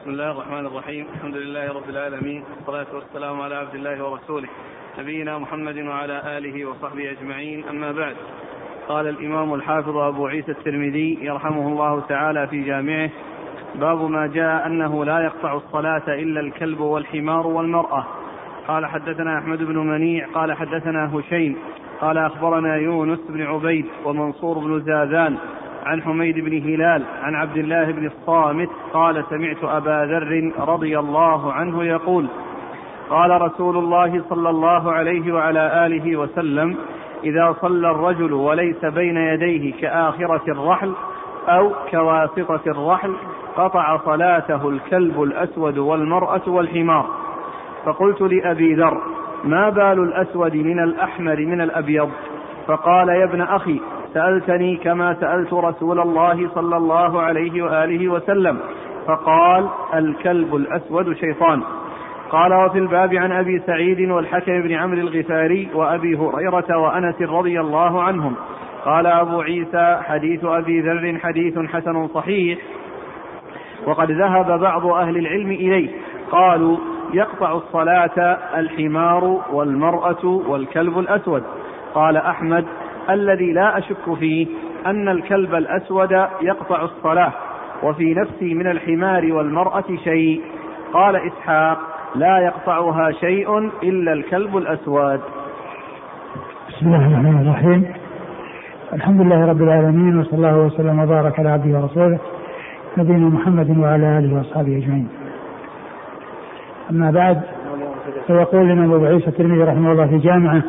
بسم الله الرحمن الرحيم. الحمد لله رب العالمين. والصلاة والسلام على عبد الله ورسوله. نبينا محمد وعلى آله وصحبه أجمعين. أما بعد. قال الإمام الحافظ أبو عيسى الترمذي يرحمه الله تعالى في جامعه باب ما جاء أنه لا يقطع الصلاة إلا الكلب والحمار والمرأة. قال حدثنا أحمد بن منيع قال حدثنا هشيم قال أخبرنا يونس بن عبيد ومنصور بن زاذان عن حميد بن هلال عن عبد الله بن الصامت قال سمعت أبا ذر رضي الله عنه يقول قال رسول الله صلى الله عليه وعلى آله وسلم إذا صلى الرجل وليس بين يديه كآخرة الرحل أو كواسطة الرحل قطع صلاته الكلب الأسود والمرأة والحمار. فقلت لأبي ذر ما بال الأسود من الأحمر من الأبيض؟ فقال يا ابن أخي سألتني كما سألت رسول الله صلى الله عليه وآله وسلم فقال الكلب الأسود شيطان. قال وفي الباب عن أبي سعيد والحكم بن عمرو الغفاري وأبي هريرة وأنس رضي الله عنهم. قال أبو عيسى حديث أبي ذر حديث حسن صحيح. وقد ذهب بعض أهل العلم إليه. قالوا يقطع الصلاة الحمار والمرأة والكلب الأسود. قال أحمد الذي لا أشك فيه أن الكلب الأسود يقطع الصلاة وفي نفسي من الحمار والمرأة شيء. قال إسحاق لا يقطعها شيء إلا الكلب الأسود. بسم الله الرحمن الرحيم. الحمد لله رب العالمين وصلى الله وسلم وبارك على عبده ورسوله نبينا محمد وعلى آله وأصحابه أجمعين. أما بعد فيقول لنا أبو عيسى الترمذي رحمه الله في جامعه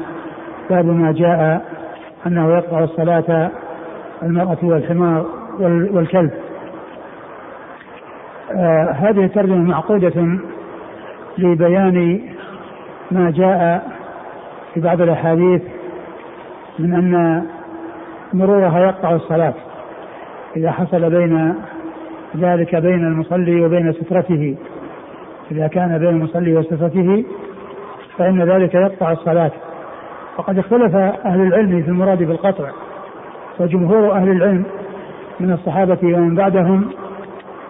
باب ما جاء أنه يقطع الصلاة المرأة والحمار والكلب. آه هذه الترجمة معقودة لبيان ما جاء في بعض الأحاديث من أن مرورها يقطع الصلاة إذا حصل بين ذلك بين المصلي وبين سترته إذا كان بين المصلي وسترته فإن ذلك يقطع الصلاة وقد اختلف أهل العلم في المراد بالقطع وجمهور أهل العلم من الصحابة ومن بعدهم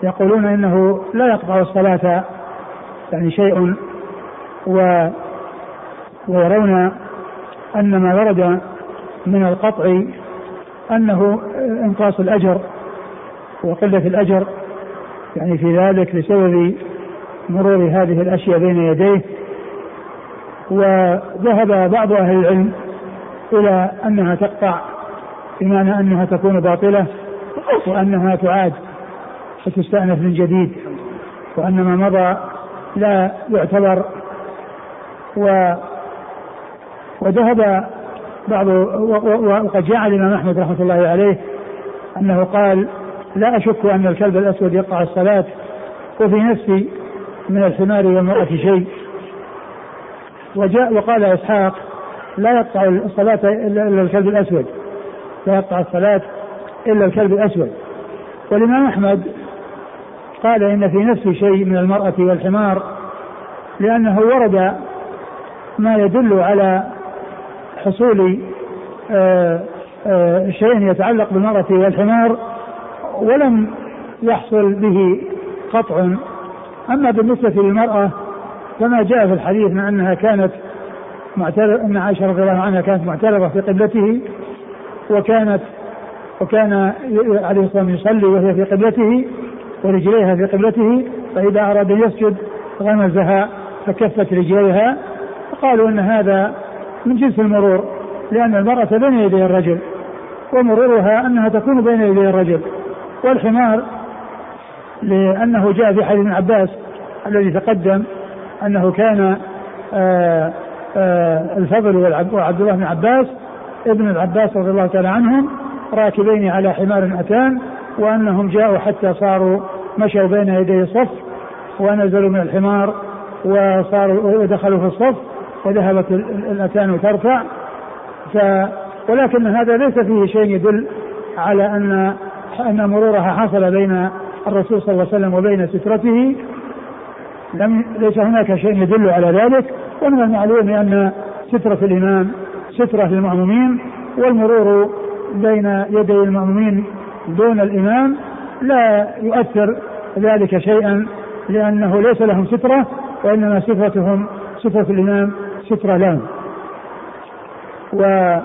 يقولون إنه لا يقطع الصلاة يعني شيء و ويرون أن ما ورد من القطع أنه إنقاص الأجر وقلة الأجر يعني في ذلك بسبب مرور هذه الأشياء بين يديه. وذهب بعض أهل العلم إلى أنها تقطع بمعنى أنها تكون باطلة وأنها تعاد فتستأنف من جديد وأن ما مضى لا يعتبر و وذهب بعض وقد جاء الإمام أحمد رحمة الله عليه أنه قال لا أشك أن الكلب الأسود يقطع الصلاة وفي نفسي من الحمار والمرأة شيء. وجاء وقال إسحاق لا يقطع الصلاة إلا الكلب الأسود. لا يقطع الصلاة إلا الكلب الأسود. والإمام أحمد قال إن في نفسي شيء من المرأة والحمار لأنه ورد ما يدل على حصول آآ آآ شيء يتعلق بالمرأة والحمار ولم يحصل به قطع. أما بالنسبة للمرأة فما جاء في الحديث مع أنها كانت معترض أن عائشة رضي الله عنها كانت معترضة في قبلته وكانت وكان عليه الصلاة والسلام يصلي وهي في قبلته ورجليها في قبلته فإذا أراد أن يسجد غمزها فكفت رجليها فقالوا أن هذا من جنس المرور لأن المرأة بين يدي الرجل ومرورها أنها تكون بين يدي الرجل والحمار لأنه جاء في حديث ابن عباس الذي تقدم أنه كان آآ آآ الفضل وعبد الله بن عباس ابن العباس رضي الله تعالى عنهم راكبين على حمار أتان وأنهم جاءوا حتى صاروا مشوا بين يدي الصف ونزلوا من الحمار وصاروا ودخلوا في الصف وذهبت الأتان ترفع. ف ولكن هذا ليس فيه شيء يدل على أن أن مرورها حصل بين الرسول صلى الله عليه وسلم وبين سترته. لم ليس هناك شيء يدل على ذلك ومن المعلوم أن سترة الإمام سترة للمأمومين والمرور بين يدي المأمومين دون الإمام لا يؤثر ذلك شيئا لأنه ليس لهم سترة وإنما صفتهم صفة الإمام سترة لهم. و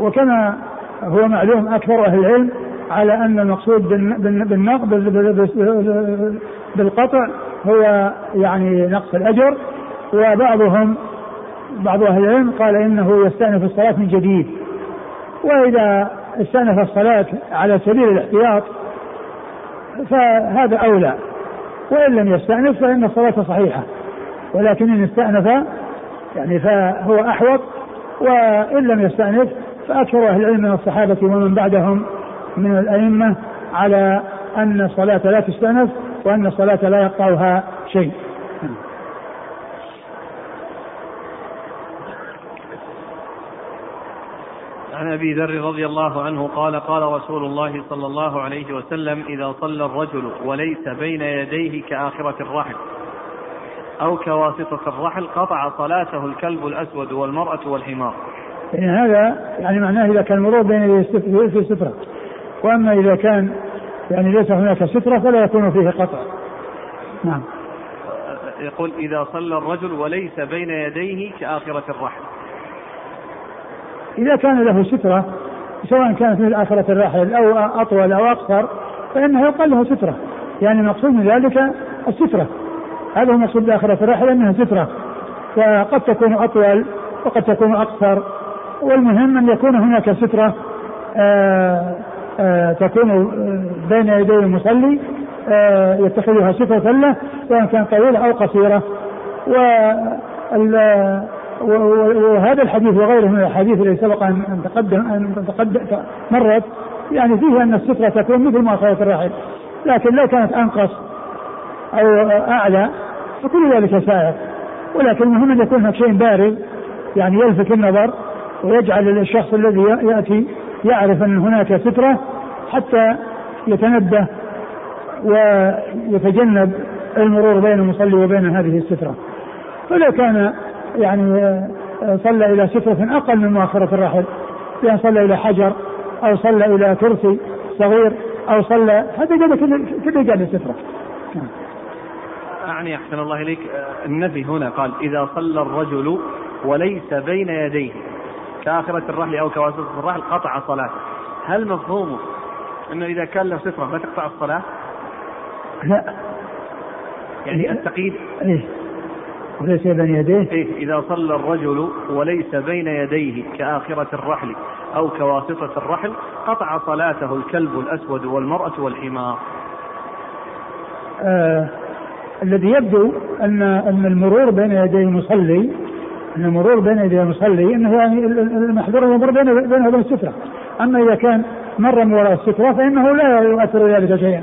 وكما هو معلوم أكثر أهل العلم على أن المقصود بالنقض بالقطع هو يعني نقص الأجر وبعضهم بعض أهل العلم قال إنه يستأنف الصلاة من جديد. وإذا استأنف الصلاة على سبيل الاحتياط فهذا أولى وإن لم يستأنف فإن الصلاة صحيحة. ولكن إن استأنف يعني فهو أحوط وإن لم يستأنف فأكثر أهل العلم من الصحابة ومن بعدهم من الأئمة على أن الصلاة لا تستأنف وأن الصلاة لا يقطعها شيء عن أبي ذر رضي الله عنه قال قال رسول الله صلى الله عليه وسلم إذا صلى الرجل وليس بين يديه كآخرة الرحل أو كواسطة الرحل قطع صلاته الكلب الأسود والمرأة والحمار. يعني هذا يعني معناه إذا كان المرور بين يديه في ستره وأما إذا كان يعني ليس هناك سترة فلا يكون فيه قطع. نعم. يقول إذا صلى الرجل وليس بين يديه كآخرة الرحل. إذا كان له سترة سواء كانت من آخرة الراحل أو أطول أو أقصر فإنه يقال له سترة يعني المقصود من ذلك السترة هذا هو المقصود بآخرة الراحل أنها سترة وقد تكون أطول وقد تكون أقصر والمهم أن يكون هناك سترة آآ تكون بين يدي المصلي يتخذها سترة له سواء كانت طويلة أو قصيرة. وهذا الحديث وغيره من الأحاديث التي سبق أن تقدم أن تقدم مرت. يعني فيه أن الستره تكون مثل مؤخرة الراحل لكن لو كانت أنقص أو أعلى فكل ذلك سائر. ولكن المهم أن يكون هناك شيء بارز يعني يلفت النظر ويجعل الشخص الذي يأتي يعرف أن هناك ستره حتى يتنبه ويتجنب المرور بين المصلي وبين هذه السترة. فلو كان يعني صلى إلى سترة أقل من مؤخرة الرحل بأن صلى إلى حجر أو صلى إلى كرسي صغير أو صلى هذا جاب كل جاب سترة. أعني أحسن الله إليك. النفي هنا قال إذا صلى الرجل وليس بين يديه كآخرة الرحل أو كواسطة الرحل قطع صلاته هل مفهومه أنه إذا كان له سترة ما تقطع الصلاة؟ لا. يعني التقييد إيه. وليس بين يديه؟ إيه إذا صلى الرجل وليس بين يديه كآخرة الرحل أو كواسطة الرحل قطع صلاته الكلب الأسود والمرأة والحمار. آه الذي يبدو أن أن المرور بين يدي المصلي أن المرور بين يدي المصلي أنه يعني المحظور يمر بينه وبين السترة. أما إذا كان مر من وراء السترة فإنه لا يؤثر ذلك شيئا.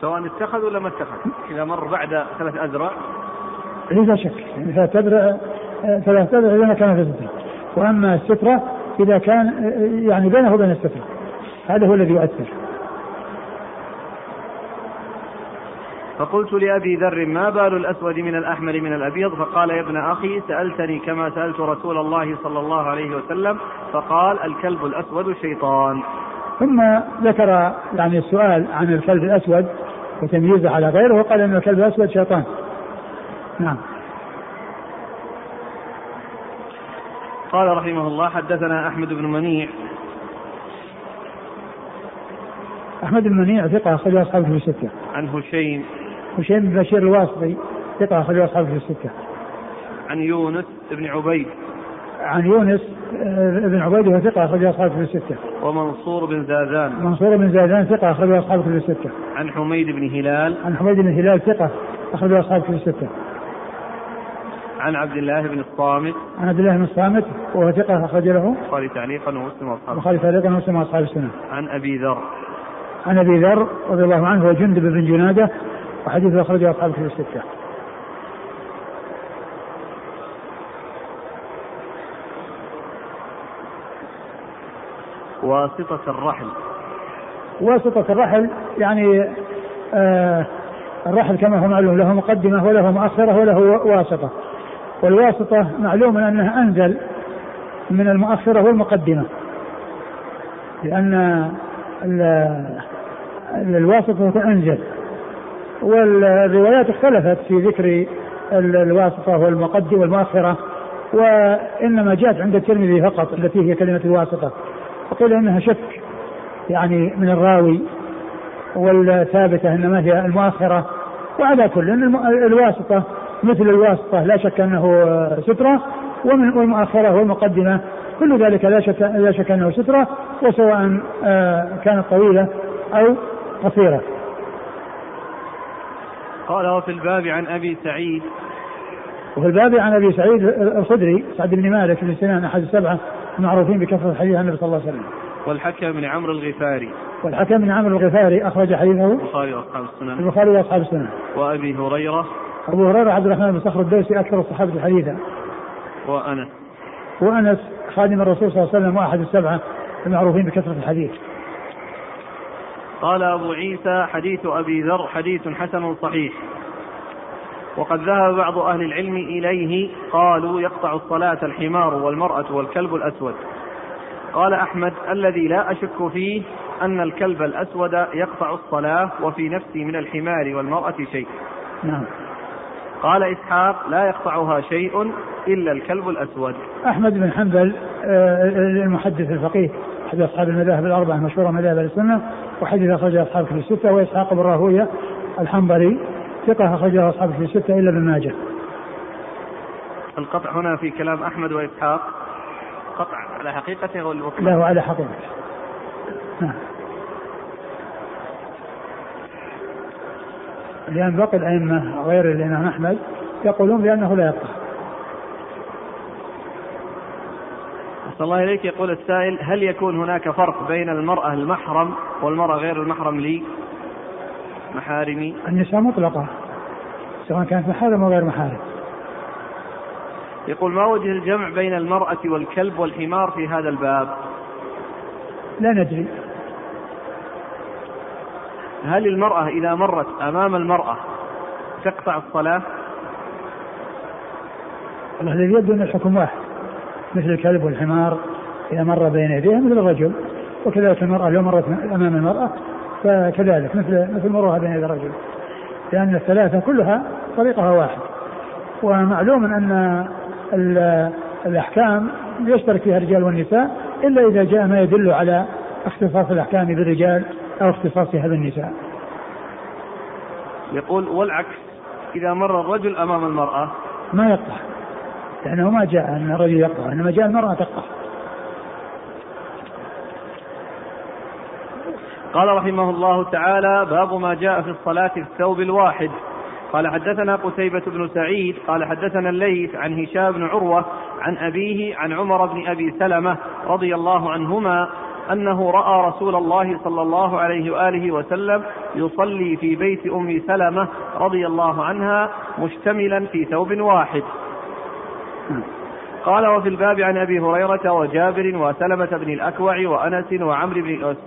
سواء اتخذ ولا ما اتخذ إذا مر بعد ثلاث أذرع لا شك. يعني ثلاث أذرع ثلاث أذرع إذا ما كان في السترة. وأما السترة إذا كان يعني بينه وبين السترة. هذا هو الذي يؤثر. فقلت لأبي ذر ما بال الأسود من الأحمر من الأبيض؟ فقال يا ابن أخي سألتني كما سألت رسول الله صلى الله عليه وسلم. فقال الكلب الأسود شيطان. ثم ذكر يعني السؤال عن الكلب الأسود وتمييزه على غيره وقال إن الكلب الأسود شيطان. نعم. قال رحمه الله حدثنا أحمد بن منيع. أحمد بن منيع ثقة اخرج أصحابه في الستة. عن هشيم. هشيم بن بشير الواسطي ثقة اخرج اصحابه في الستة عن يونس بن عبيد عن يونس آه، بن عبيد وهو ثقة أخرج أصحابه في الستة. ومنصور بن زادان. منصور بن زادان ثقة أخرج أصحابه في الستة. عن حميد بن هلال. عن حميد بن هلال ثقة أخرج أصحابه في الستة. عن عبد الله بن الصامت. عن عبد الله بن الصامت وهو ثقة أخرج له. البخاري تعليقا ومسلم وأصحاب البخاري تعليقا ومسلم وأصحاب السنة. عن أبي ذر. عن أبي ذر رضي الله عنه هو جندب بن جنادة وحديثه أخرجه أصحابه في الستة. واسطة الرحل واسطة الرحل يعني آه الرحل كما هو معلوم له مقدمة وله مؤخرة وله واسطة. والواسطة معلوم أنها أنزل من المؤخرة والمقدمة لأن الواسطة أنزل والروايات اختلفت في ذكر الواسطة والمقدم والمؤخرة وإنما جاءت عند الترمذي فقط التي هي كلمة الواسطة. وقيل إنها شك يعني من الراوي والثابتة إنما هي المؤخرة. وعلى كل الواسطة مثل الواسطة لا شك أنه سترة ومن والمؤخرة والمقدمة كل ذلك لا شك لا شك أنه سترة وسواء آه، كانت طويلة أو قصيرة. قال وفي الباب عن أبي سعيد وفي الباب عن أبي سعيد الخدري سعد بن مالك بن سنان أحد السبعة المعروفين بكثره حديث النبي صلى الله عليه وسلم. والحكم بن عمرو الغفاري. والحكم بن عمرو الغفاري أخرج حديثه البخاري وأصحاب السنن. البخاري وأصحاب السنن. وأبي هريرة. أبو هريرة عبد الرحمن بن صخر الدوسي أكثر الصحابة حديثا. وأنس. وأنس خادم الرسول صلى الله عليه وسلم وأحد السبعة المعروفين بكثرة الحديث. قال أبو عيسى حديث أبي ذر حديث حسن صحيح. وقد ذهب بعض أهل العلم إليه قالوا يقطع الصلاة الحمار والمرأة والكلب الأسود. قال أحمد الذي لا أشك فيه أن الكلب الأسود يقطع الصلاة وفي نفسي من الحمار والمرأة شيء. نعم. قال إسحاق لا يقطعها شيء إلا الكلب الأسود. أحمد بن حنبل آه، المحدث الفقيه. أحد أصحاب المذاهب الأربعة المشهورة مذاهب السنة وحديث أخرجه أصحاب في الستة وإسحاق بن راهوية الحنبلي ثقة أخرجه أصحاب في الستة إلا ابن ماجه. القطع هنا في كلام أحمد وإسحاق قطع على حقيقته ولا لا هو على حقيقته. نعم. لأن باقي الأئمة غير الإمام أحمد يقولون بأنه لا يقطع. أحسن الله إليك يقول السائل هل يكون هناك فرق بين المرأة المحرم والمرأة غير المحرم لي؟ محارمي. النساء مطلقة سواء كانت محارم أو غير محارم يقول ما وجه الجمع بين المرأة والكلب والحمار في هذا الباب؟ لا ندري. هل المرأة إذا مرت أمام المرأة تقطع الصلاة؟ والله الذي يبدو أن الحكم واحد. مثل الكلب والحمار إذا مر بين يديها مثل الرجل وكذلك المرأة لو مرت أمام المرأة فكذلك مثل مثل مرها بين يدي الرجل. لأن الثلاثة كلها طريقها واحد. ومعلوم أن الأحكام يشترك فيها الرجال والنساء إلا إذا جاء ما يدل على اختصاص الأحكام بالرجال أو اختصاصها بالنساء يقول والعكس إذا مر الرجل أمام المرأة. ما يقطع. لأنه ما جاء أن الرجل يقطع إنما جاء المرأة تقطع قال رحمه الله تعالى باب ما جاء في الصلاة في الثوب الواحد. قال حدثنا قتيبة بن سعيد قال حدثنا الليث عن هشام بن عروة عن أبيه عن عمر بن أبي سلمة رضي الله عنهما أنه رأى رسول الله صلى الله عليه وآله وسلم يصلي في بيت أم سلمة رضي الله عنها مشتملا في ثوب واحد. قال وفي الباب عن أبي هريرة وجابر وسلمة بن الأكوع وأنس وعمرو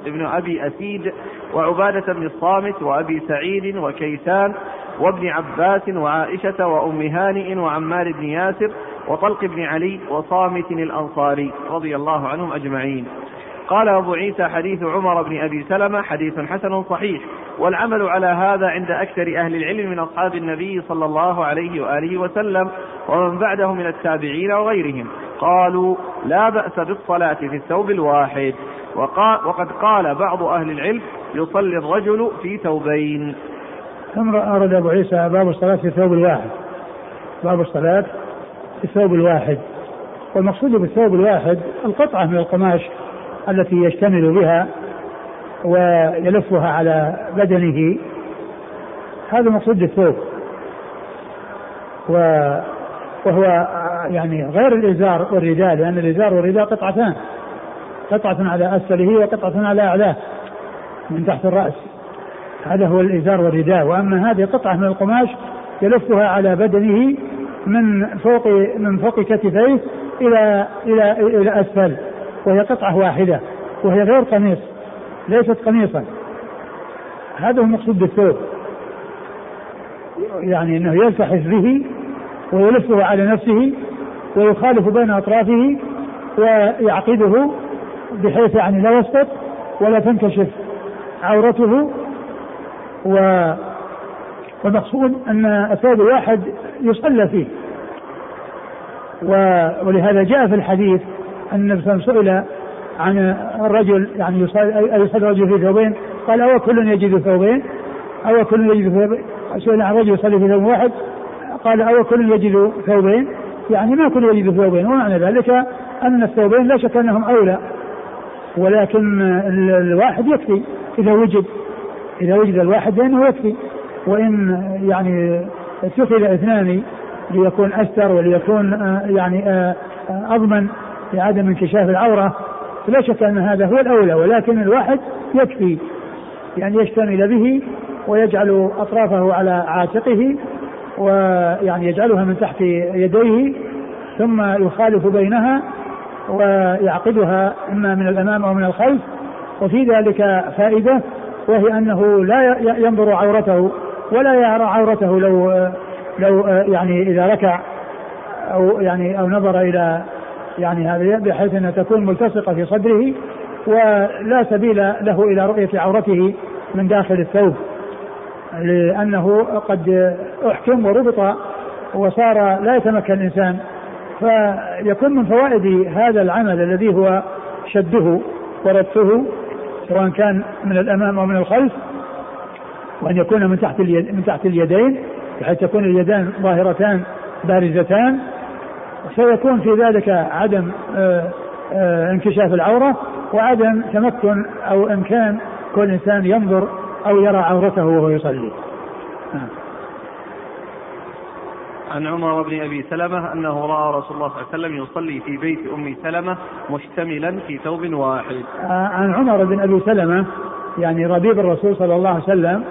بن أبي أسيد وعبادة بن الصامت وأبي سعيد وكيسان وابن عباس وعائشة وأم هانئ وعمار بن ياسر وطلق بن علي وصامت الأنصاري رضي الله عنهم أجمعين. قال أبو عيسى حديث عمر بن أبي سلمة حديث حسن صحيح والعمل على هذا عند أكثر أهل العلم من أصحاب النبي صلى الله عليه وآله وسلم ومن بعده من التابعين وغيرهم. قالوا لا بأس بالصلاة في الثوب الواحد. وقد قال بعض أهل العلم يصلي الرجل في ثوبين. ثم أورد أبو عيسى باب الصلاة في الثوب الواحد. باب الصلاة في الثوب الواحد. والمقصود بالثوب الواحد القطعة من القماش التي يشتمل بها ويلفها على بدنه. هذا مقصود الثوب وهو يعني غير الإزار والرداء لأن الإزار والرداء قطعتان. قطعة على أسفله وقطعة على أعلاه من تحت الرأس. هذا هو الإزار والرداء. وأما هذه قطعة من القماش يلفها على بدنه من فوق من فوق كتفيه إلى إلى إلى أسفل. وهي قطعة واحدة وهي غير قميص ليست قميصا. هذا هو المقصود بالثوب. يعني إنه يلتحف به ويلفه على نفسه ويخالف بين أطرافه ويعقده بحيث يعني لا يسقط ولا تنكشف عورته. و والمقصود أن الثوب الواحد يصلى فيه. ولهذا جاء في الحديث النبي صلى الله عليه وسلم سئل عن الرجل يعني يصلي الرجل في ثوبين؟ قال أو كل يجد ثوبين؟ أو كل يجد ثوبين؟ سئل عن رجل يصلي في ثوب واحد؟ قال أو كل يجد ثوبين؟ يعني ما كل يجد ثوبين ومعنى ذلك؟ أن الثوبين لا شك أنهم أولى ولكن الواحد يكفي إذا وجد إذا وجد الواحد فإنه يكفي وإن يعني اتخذ اثنان ليكون أستر وليكون آه، يعني آه، آه، أضمن لعدم انكشاف العورة فلا شك أن هذا هو الأولى ولكن الواحد يكفي يعني يشتمل به ويجعل أطرافه على عاتقه ويعني يجعلها من تحت يديه ثم يخالف بينها ويعقدها إما من الأمام أو من الخلف. وفي ذلك فائدة وهي أنه لا ينظر عورته ولا يرى عورته لو لو يعني إذا ركع أو يعني أو نظر إلى يعني هذا بحيث أنها تكون ملتصقة في صدره ولا سبيل له إلى رؤية عورته من داخل الثوب لأنه قد أحكم وربط وصار لا يتمكن الإنسان. فيكون من فوائد هذا العمل الذي هو شده وربطه سواء كان من الأمام أو من الخلف وأن يكون من تحت اليد من تحت اليدين بحيث تكون اليدان ظاهرتان بارزتان سيكون في ذلك عدم آه، آه، انكشاف العورة وعدم تمكن أو إمكان كل إنسان ينظر أو يرى عورته وهو يصلي نعم. عن عمر بن أبي سلمة أنه رأى رسول الله صلى الله عليه وسلم يصلي في بيت أم سلمة مشتملا في ثوب واحد. آه، عن عمر بن أبي سلمة يعني ربيب الرسول صلى الله عليه وسلم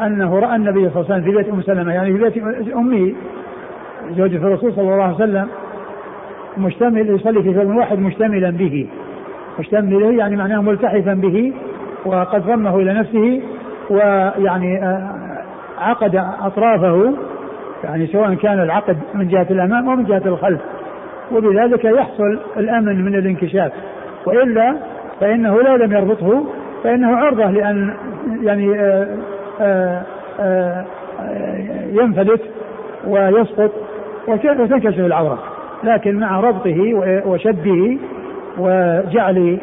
أنه رأى النبي صلى الله عليه وسلم في بيت أم سلمة يعني في بيت أمه زوجة الرسول صلى الله عليه وسلم مشتمل يصلي في ثوب واحد مشتملا به. مشتمله يعني معناه ملتحفا به وقد ضمه إلى نفسه ويعني آه، عقد أطرافه يعني سواء كان العقد من جهة الأمام أو من جهة الخلف. وبذلك يحصل الأمن من الانكشاف. وإلا فإنه لو لم يربطه فإنه عرضة لأن يعني آه، آه، ينفلت ويسقط وتنكشف العورة. لكن مع ربطه وشده وجعل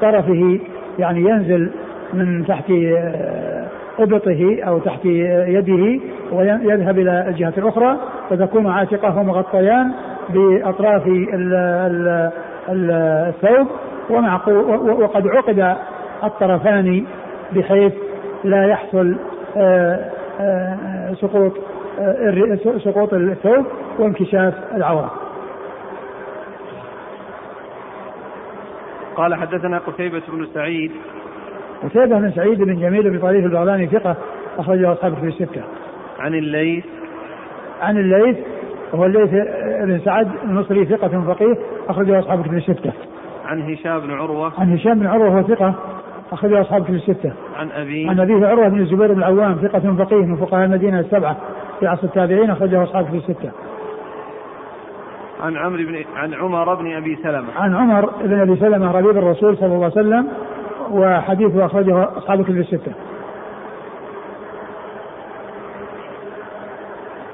طرفه يعني ينزل من تحت آه، أبطه أو تحت يده ويذهب إلى الجهة الأخرى فتكون عاتقة مغطيان بأطراف الثوب وقد عقد الطرفان بحيث لا يحصل آه، آه، سقوط سقوط الثوب وانكشاف العورة. قال حدثنا قتيبة بن سعيد قتيبة بن سعيد بن جميل بن طريف البغلاني ثقة أخرجه أصحابه في الستة. عن الليث عن الليث وهو الليث بن سعد المصري ثقة فقيه أخرجه أصحابه في الستة. عن هشام بن عروة عن هشام بن عروة وهو ثقة أخرجه أصحابه في الستة. عن أبي عن أبيه عروة بن الزبير بن العوام ثقة فقيه من فقهاء المدينة السبعة في عصر التابعين أخرجه أصحابه في الستة. عن عمرو بن عن عمر بن أبي سلمة. عن عمر بن أبي سلمة ربيب الرسول صلى الله عليه وسلم وحديثه أخرجه أصحاب الكتب الستة.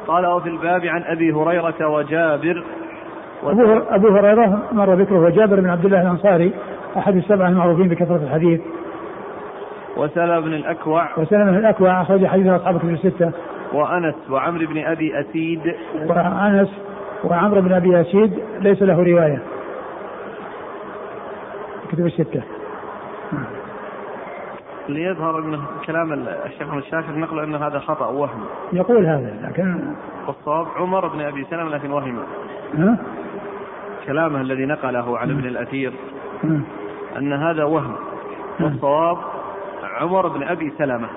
قال وفي الباب عن أبي هريرة وجابر. أبو, أبو هريرة مر ذكره وجابر بن عبد الله الأنصاري أحد السبعة المعروفين بكثرة الحديث. وسلم بن الأكوع. وسلم بن الأكوع أخرج حديثه أصحاب الكتب الستة. وأنس وعمرو بن أبي أسيد. وأنس وعمرو بن أبي أسيد ليس له رواية. كتب الستة. اللي يظهر من كلام الشيخ محمد الشاكر نقل أن هذا خطأ وهم. يقول هذا لكن والصواب عمر بن أبي سلمة لكن وهم. ها؟ كلامه الذي نقله عن ابن الأثير أن هذا وهم. والصواب عمر بن أبي سلمة.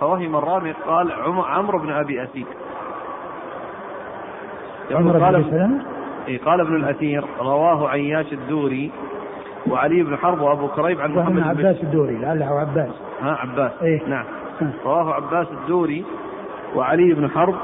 فوهم الرامي قال عمرو بن أبي اسيد عمر بن ابي سلمة؟ إيه قال ابن الأثير رواه عياش الدوري وعلي بن حرب وأبو كريب عن محمد بن عباس الدوري لعله عباس. ها عباس. إيه؟ نعم. رواه عباس الدوري وعلي بن حرب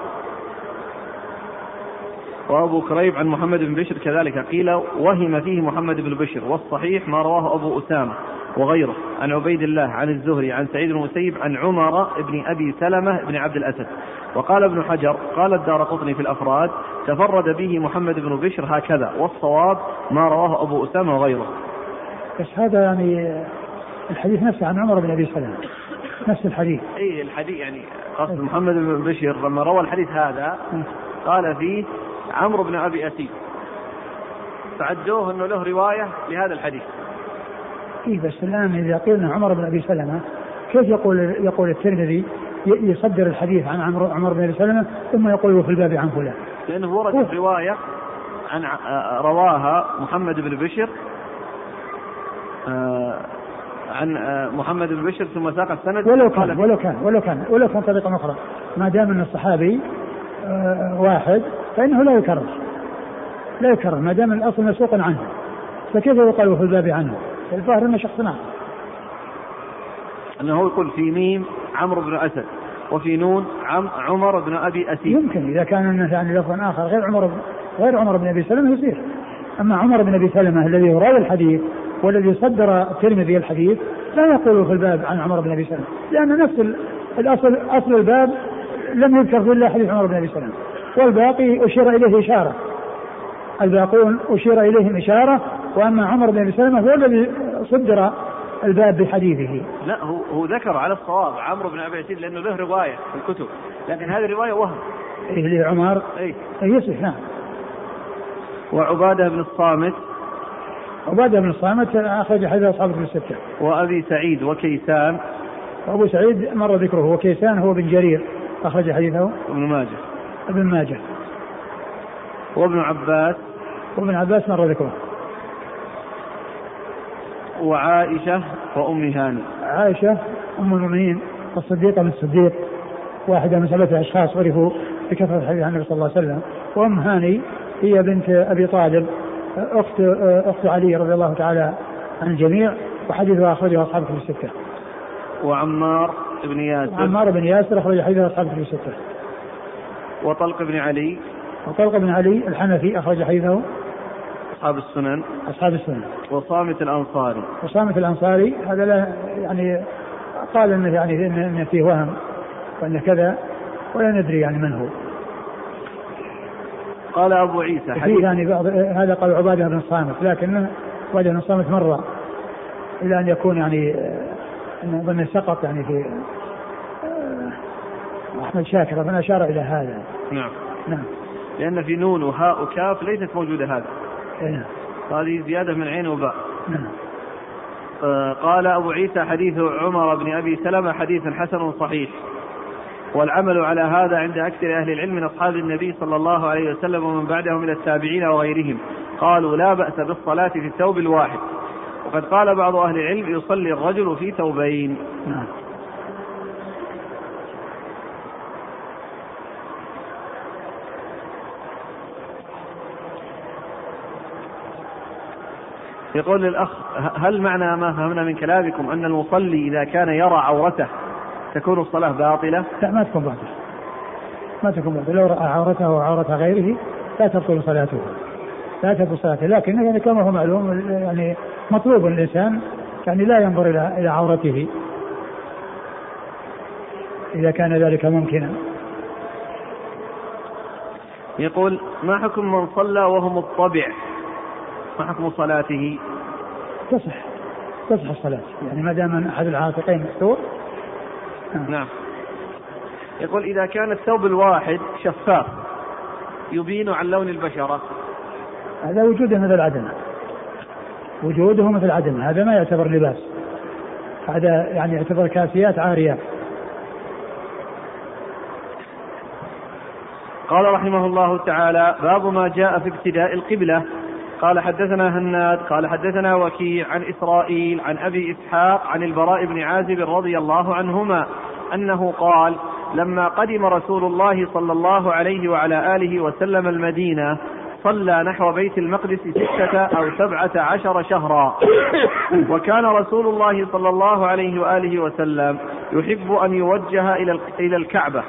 وأبو كريب عن محمد بن بشر كذلك. قيل وهم فيه محمد بن بشر والصحيح ما رواه أبو أسامة. وغيره. عن عبيد الله عن الزهري عن سعيد المسيب عن عمر بن أبي سلمة بن عبد الأسد. وقال ابن حجر قال الدار قطني في الأفراد تفرد به محمد بن بشر هكذا والصواب ما رواه أبو أسامة وغيره. بس هذا يعني الحديث نفسه عن عمر بن أبي سلمة. نفس الحديث. إي الحديث يعني قصد محمد بن بشر لما روى الحديث هذا قال فيه عمرو بن أبي أسيد. فعدوه إنه له رواية لهذا الحديث. اي بس الان اذا قلنا عمر بن أبي سلمة؟ كيف يقول يقول الترمذي يصدر الحديث عن عمرو عمر بن أبي سلمة ثم يقول في الباب عن فلان. لأنه وردت رواية عن رواها محمد بن بشر آه، عن آه، محمد بن بشر ثم ساق السند. ولو كان ولو كان ولو كان ولو كان طريقه أخرى. ما دام ان الصحابي آه، واحد فإنه لا يكرر لا يكرر ما دام الأصل مسوق عنه. فكيف يقال في الباب عنه؟ الظاهر إنه شخص نعم أنه يقول في ميم عمرو بن أسد وفي نون عم عمر بن أبي أسيد. يمكن إذا كان يعني لفظ آخر غير عمر غير عمر بن أبي سلمة يصير. أما عمر بن أبي سلمة الذي هو راوي الحديث والذي صدر الترمذي الحديث لا يقول في الباب عن عمر بن أبي سلمة لأن نفس الاصل أصل الباب لم يذكر في إلا حديث عمر بن أبي سلمة. والباقي أشير إليه إشارة. الباقون أشير إليهم إشارة وأما عمر بن أبي سلمة هو الذي صدر الباب بحديثه لا هو هو ذكر على الصواب عمرو بن أبي سلمه لأنه له رواية في الكتب لكن هذه الرواية وهم إيه لعمر اي إيه يصح نعم وعبادة بن الصامت عبادة بن الصامت أخرج حديث أصحاب في الستة. وأبي سعيد وكيسان. أبو سعيد مر ذكره وكيسان هو بن جرير أخرج حديثه. ابن ماجه. ابن ماجه. وابن عباس. وابن عباس مر ذكره. وعائشة وأم هاني. عائشة أم المؤمنين الصديقة من الصديق واحدة من سبعة أشخاص عرفوا بكثرة الحديث عن النبي صلى الله عليه وسلم وأم هاني هي بنت أبي طالب أخت أخت علي رضي الله تعالى عن الجميع وحديثها أخرجه أصحاب في الستة. وعمار بن ياسر عمار بن ياسر أخرج حديثه أصحاب في الستة. وطلق بن علي وطلق بن علي الحنفي أخرج حديثه أصحاب السنن أصحاب السنن. وصامت الأنصاري. وصامت الأنصاري هذا لا يعني قال إنه يعني انه فيه وهم وانه كذا ولا ندري يعني من هو. قال أبو عيسى حديث. يعني بعض هذا قال عبادة بن الصامت لكن عبادة بن الصامت مرة إلى أن يكون يعني أن ظن سقط يعني في آه، أحمد شاكر من أشار إلى هذا. نعم. نعم. لأن في نون وهاء وكاف ليست موجودة هذا هذه زيادة من عين وباء. نعم. آه، قال أبو عيسى حديث عمر بن أبي سلمة حديث حسن صحيح. والعمل على هذا عند أكثر أهل العلم من أصحاب النبي صلى الله عليه وسلم ومن بعدهم من التابعين وغيرهم. قالوا لا بأس بالصلاة في الثوب الواحد. وقد قال بعض أهل العلم يصلي الرجل في ثوبين. يقول للأخ هل معنى ما فهمنا من كلامكم أن المصلي إذا كان يرى عورته تكون الصلاة باطلة؟ لا ما تكون باطلة. ما تكون باطلة، لو رأى عورته وعورة غيره لا تبطل صلاته. لا تبطل صلاته، لكن يعني كما هو معلوم يعني مطلوب الإنسان يعني لا ينظر إلى إلى عورته. إذا كان ذلك ممكنا. يقول ما حكم من صلى وهو مطبع؟ ما حكم صلاته؟ تصح تصح الصلاة، يعني ما دام أحد العاتقين مستور نعم. نعم يقول إذا كان الثوب الواحد شفاف يبين عن لون البشرة. هذا وجوده مثل عدم وجوده مثل عدم هذا ما يعتبر لباس. هذا يعني يعتبر كاسيات عاريات قال رحمه الله تعالى باب ما جاء في ابتداء القبلة. قال حدثنا هناد قال حدثنا وكيع عن إسرائيل عن أبي إسحاق عن البراء بن عازب رضي الله عنهما أنه قال لما قدم رسول الله صلى الله عليه وعلى آله وسلم المدينة صلى نحو بيت المقدس ستة أو سبعة عشر شهرا. وكان رسول الله صلى الله عليه وآله وسلم يحب أن يوجه إلى الكعبة.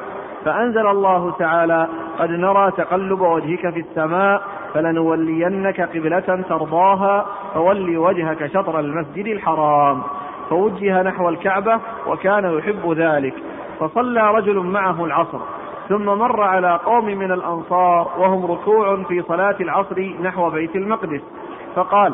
فأنزل الله تعالى قد نرى تقلب وجهك في السماء فلنولينك قبلة ترضاها فول وجهك شطر المسجد الحرام. فوجه نحو الكعبة وكان يحب ذلك. فصلى رجل معه العصر. ثم مر على قوم من الأنصار وهم ركوع في صلاة العصر نحو بيت المقدس. فقال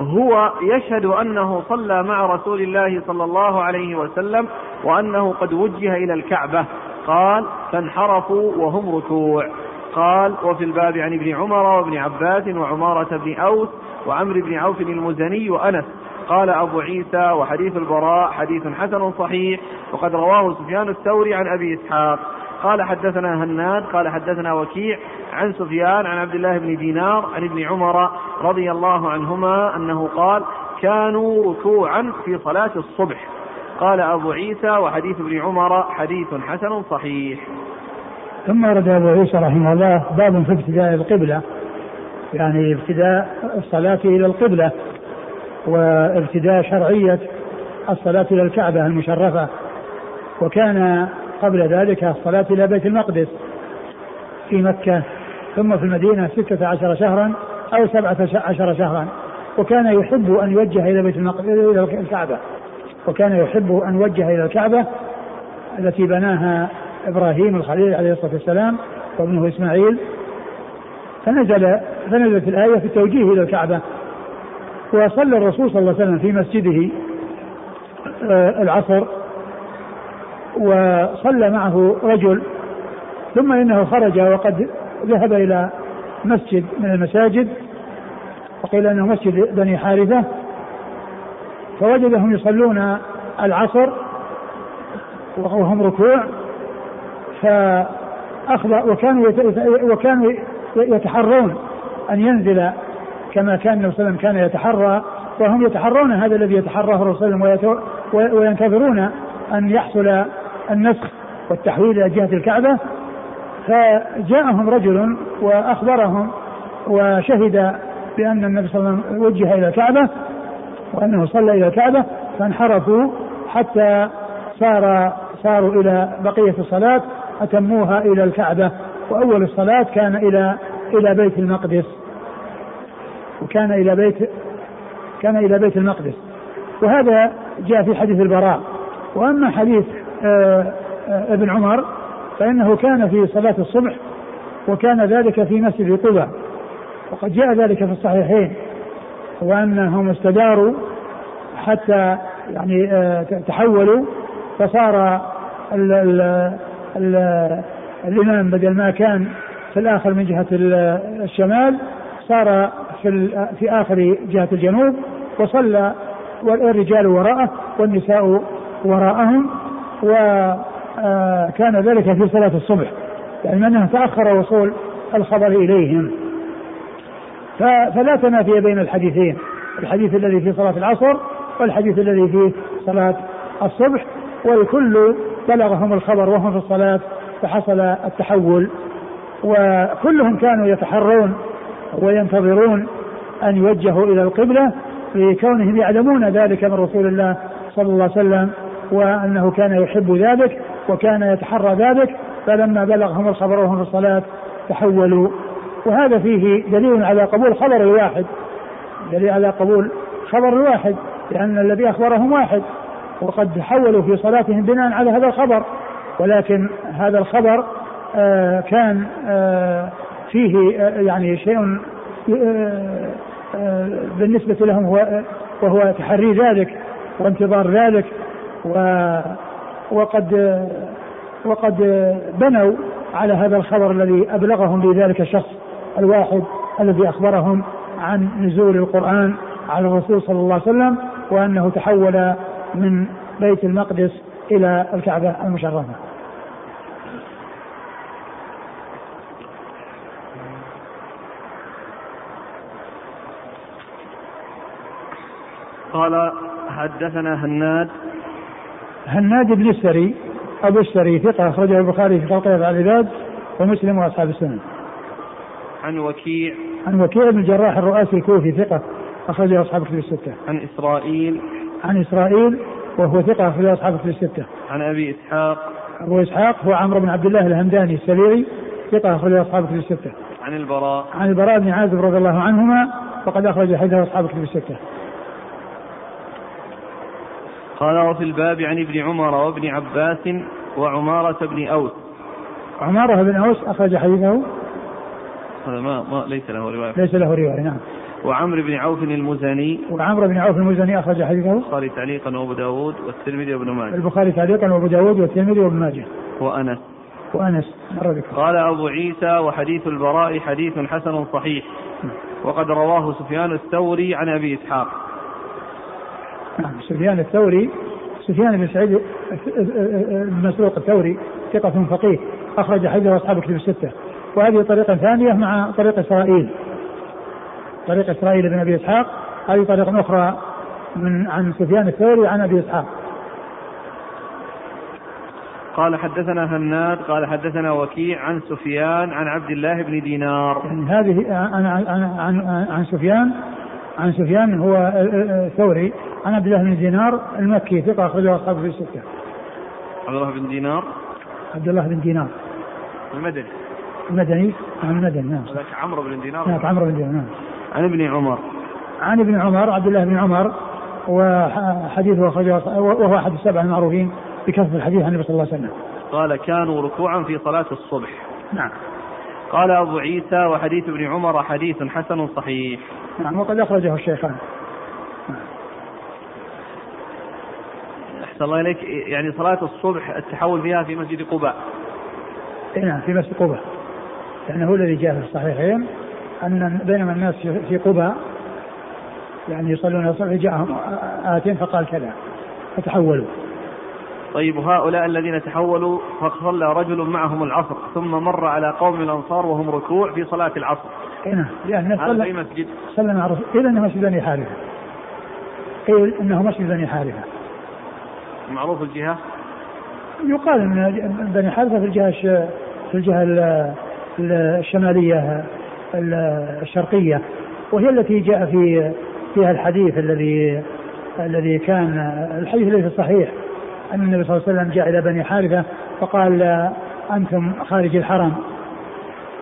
هو يشهد أنه صلى مع رسول الله صلى الله عليه وسلم وأنه قد وجه إلى الكعبة. قال فانحرفوا وهم ركوع. قال وفي الباب عن ابن عمر وابن عباس وعمارة بن أوس وعمرو بن عوف المزني وأنس. قال أبو عيسى وحديث البراء حديث حسن صحيح وقد رواه سفيان الثوري عن أبي إسحاق. قال حدثنا هناد قال حدثنا وكيع عن سفيان عن عبد الله بن دينار عن ابن عمر رضي الله عنهما أنه قال كانوا ركوعا في صلاة الصبح. قال أبو عيسى وحديث ابن عمر حديث حسن صحيح. ثم ورد أبو عيسى رحمه الله باب في ابتداء القبلة يعني ابتداء الصلاة إلى القبلة وابتداء شرعية الصلاة إلى الكعبة المشرفة وكان قبل ذلك الصلاة إلى بيت المقدس في مكة ثم في المدينة ستة عشر شهرا أو سبعة عشر شهرا وكان يحب أن يوجه إلى بيت المقدس إلى الكعبة وكان يحب أن يوجه إلى الكعبة التي بناها إبراهيم الخليل عليه الصلاة والسلام وابنه إسماعيل فنزل فنزلت الآية في التوجيه إلى الكعبة. وصلى الرسول صلى الله عليه وسلم في مسجده آه، العصر وصلى معه رجل ثم إنه خرج وقد ذهب إلى مسجد من المساجد وقيل إنه مسجد بني حارثة فوجدهم يصلون العصر وهم ركوع فأخذ وكانوا وكانوا يتحرون أن ينزل كما كان النبي صلى الله عليه وسلم كان يتحرى وهم يتحرون هذا الذي يتحراه الرسول صلى الله عليه وسلم وينتظرون أن يحصل النسخ والتحويل إلى جهة الكعبة. فجاءهم رجل وأخبرهم وشهد بأن النبي صلى الله عليه وسلم وجه إلى الكعبة وأنه صلى إلى الكعبة فانحرفوا حتى صار صاروا إلى بقية الصلاة. أتموها إلى الكعبة وأول الصلاة كان إلى إلى بيت المقدس. وكان إلى بيت كان إلى بيت المقدس. وهذا جاء في حديث البراء. وأما حديث آه، آه، ابن عمر فإنه كان في صلاة الصبح وكان ذلك في مسجد قبى. وقد جاء ذلك في الصحيحين. وأنهم استداروا حتى يعني آه، تحولوا فصار الإمام بدل ما كان في الآخر من جهة الشمال صار في, في آخر جهة الجنوب وصلى والرجال وراءه والنساء وراءهم وكان ذلك في صلاة الصبح يعني أنه تأخر وصول الخبر إليهم. فلا تنافي بين الحديثين الحديث الذي في صلاة العصر والحديث الذي في صلاة الصبح والكل بلغهم الخبر وهم في الصلاة فحصل التحول. وكلهم كانوا يتحرون وينتظرون أن يوجهوا إلى القبلة لكونهم يعلمون ذلك من رسول الله صلى الله عليه وسلم وأنه كان يحب ذلك وكان يتحرى ذلك فلما بلغهم الخبر وهم في الصلاة تحولوا. وهذا فيه دليل على قبول خبر الواحد دليل على قبول خبر الواحد لأن الذي أخبرهم واحد. وقد تحولوا في صلاتهم بناء على هذا الخبر ولكن هذا الخبر آه كان آه فيه آه يعني شيء بالنسبة لهم هو وهو تحري ذلك وانتظار ذلك و وقد وقد بنوا على هذا الخبر الذي أبلغهم بذلك الشخص الواحد الذي أخبرهم عن نزول القرآن على الرسول صلى الله عليه وسلم وأنه تحول من بيت المقدس إلى الكعبة المشرفة قال حدثنا هناد هناد بن السري أبو السري ثقة أخرجه البخاري في خلق العباد ومسلم وأصحاب السنن. عن وكيع عن وكيع بن الجراح الرؤاسي الكوفي ثقة أخرجه أصحاب الكتب الستة. عن إسرائيل عن إسرائيل وهو ثقة أخرجه أصحاب الكتب الستة. عن أبي إسحاق أبو إسحاق هو عمرو بن عبد الله الهمداني السبيعي ثقة أخرجه أصحاب الكتب الستة. عن البراء عن البراء بن عازب رضي الله عنهما وقد أخرج حديثه أصحاب الكتب الستة. قال وفي الباب عن ابن عمر وابن عباس وعمارة بن أوس عمارة بن أوس أخرج حديثه هذا ما, ما ليس له رواية ليس له رواية نعم وعمرو بن عوف المزني. وعمرو بن عوف المزني أخرج حديثه البخاري تعليقا وأبو داود والترمذي وابن ماجه. البخاري تعليقا وأبو داود والترمذي وابن ماجه. وأنس. وأنس قال أبو عيسى وحديث البراء حديث حسن صحيح. وقد رواه سفيان الثوري عن أبي إسحاق. نعم سفيان الثوري سفيان بن سعيد بن مسروق الثوري ثقة فقيه أخرج حديثه أصحاب كتب الستة. وهذه طريقة ثانية مع طريق إسرائيل. طريق إسرائيل بن أبي إسحاق هذه طريقة أخرى من عن سفيان الثوري عن أبي إسحاق. قال حدثنا هناد قال حدثنا وكيع عن سفيان عن عبد الله بن دينار. يعني هذه عن عن عن, عن سفيان عن سفيان هو الثوري عن عبد الله بن دينار المكي ثقة أخرجه أصحابه في الستة. عبد الله بن دينار؟ عبد الله بن دينار. المدني. المدني؟ عن المدني نعم. عمرو بن دينار. نعم عمرو بن دينار نعم. عن ابن عمر عن ابن عمر عبد الله بن عمر وحديثه أخرجه وهو أحد السبعة المعروفين بكثرة الحديث عن النبي صلى الله عليه وسلم. قال كانوا ركوعا في صلاة الصبح. نعم. قال أبو عيسى وحديث ابن عمر حديث حسن صحيح. نعم وقد أخرجه الشيخان. أحسن الله إليك يعني صلاة الصبح التحول فيها في مسجد قباء. نعم في مسجد قباء. لأنه هو الذي جاء في الصحيحين أن بينما الناس في قباء يعني يصلون جاءهم آت فقال كذا فتحولوا طيب هؤلاء الذين تحولوا فصلى رجل معهم العصر ثم مر على قوم الأنصار وهم ركوع في صلاة العصر. نعم لأن هذا في مسجد صلى مع رسول قيل انه مسجد بني حارثه. قيل إنه مسجد بني حارثه. معروف الجهة؟ يقال إن بني حارثة في الجهة في الجهة الشمالية الشرقية وهي التي جاء في فيها الحديث الذي الذي كان الحديث ليس صحيح أن النبي صلى الله عليه وسلم جاء إلى بني حارثة فقال أنتم خارج الحرم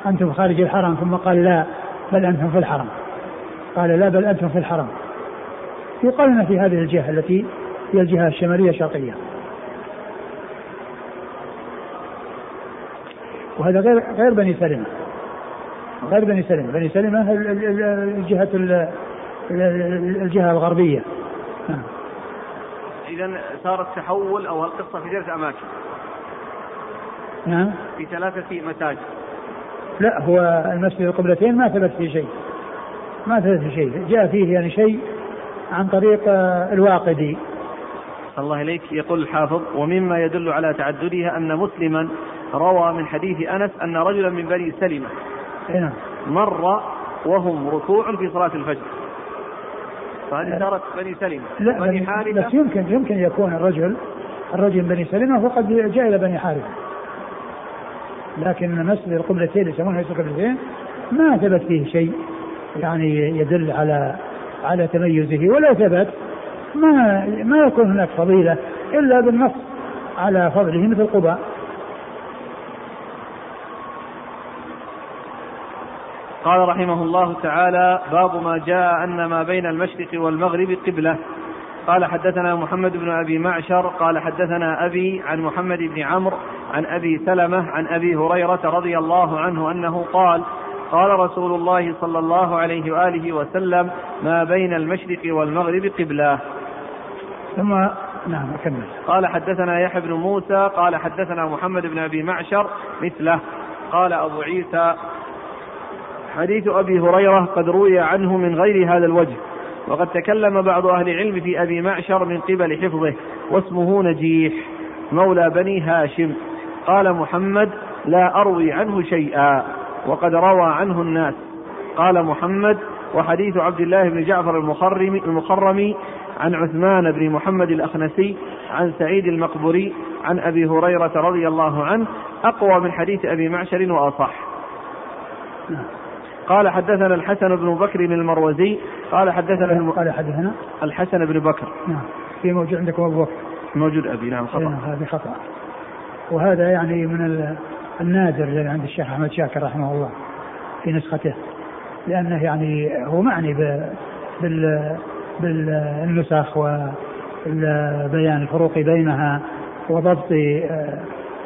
أنتم خارج الحرم. ثم قال لا بل أنتم في الحرم. قال لا بل أنتم في الحرم. يقال أن في هذه الجهة التي هي الجهة الشمالية الشرقية. وهذا غير غير بني سلمة. غير بني سلمة. بني سلمة الجهة الجهة الغربية. نعم. إذا صار التحول أو القصة في ثلاث أماكن. نعم. في ثلاثة مساجد. لا هو المسجد القبلتين ما ثبت فيه شيء. ما ثبت فيه شيء. جاء فيه يعني شيء عن طريق الواقدي. الله إليك. يقول الحافظ ومما يدل على تعددها أن مسلما روى من حديث أنس أن رجلا من بني سلمة مر وهم ركوع في صلاة الفجر. فهذه صارت بني سلمة. لا بني حارثة. بس يمكن يمكن يكون الرجل الرجل بني سلمة وقد جاء إلى بني حارثة. لكن مسجد القبلتين يسمونها مسجد القبلتين ما ثبت فيه شيء يعني يدل على على تميزه ولا ثبت. ما ما يكون هناك فضيلة إلا بالنص على فضله مثل قباء. قال رحمه الله تعالى باب ما جاء أن ما بين المشرق والمغرب قبلة. قال حدثنا محمد بن أبي معشر قال حدثنا أبي عن محمد بن عمرو عن أبي سلمة عن أبي هريرة رضي الله عنه أنه قال قال رسول الله صلى الله عليه وآله وسلم ما بين المشرق والمغرب قبلة. ثم نعم أكمل. قال حدثنا يحيى بن موسى قال حدثنا محمد بن أبي معشر مثله. قال أبو عيسى حديث أبي هريرة قد روي عنه من غير هذا الوجه. وقد تكلم بعض أهل العلم في أبي معشر من قبل حفظه واسمه نجيح مولى بني هاشم. قال محمد لا أروي عنه شيئا وقد روى عنه الناس. قال محمد وحديث عبد الله بن جعفر المخرم المخرمي عن عثمان بن محمد الأخنسي عن سعيد المقبري عن أبي هريرة رضي الله عنه أقوى من حديث أبي معشر وأصح. قال حدثنا الحسن بن بكر المروزي قال حدثنا الم... قال حدثنا؟ الحسن بن بكر. نعم. في موجود عندكم أبو بكر؟ موجود أبي نعم خطأ. نعم هذه خطأ. وهذا يعني من النادر الذي عند الشيخ أحمد شاكر رحمه الله في نسخته لأنه يعني هو معني بال بالنسخ و بيان الفروق بينها وضبط آه،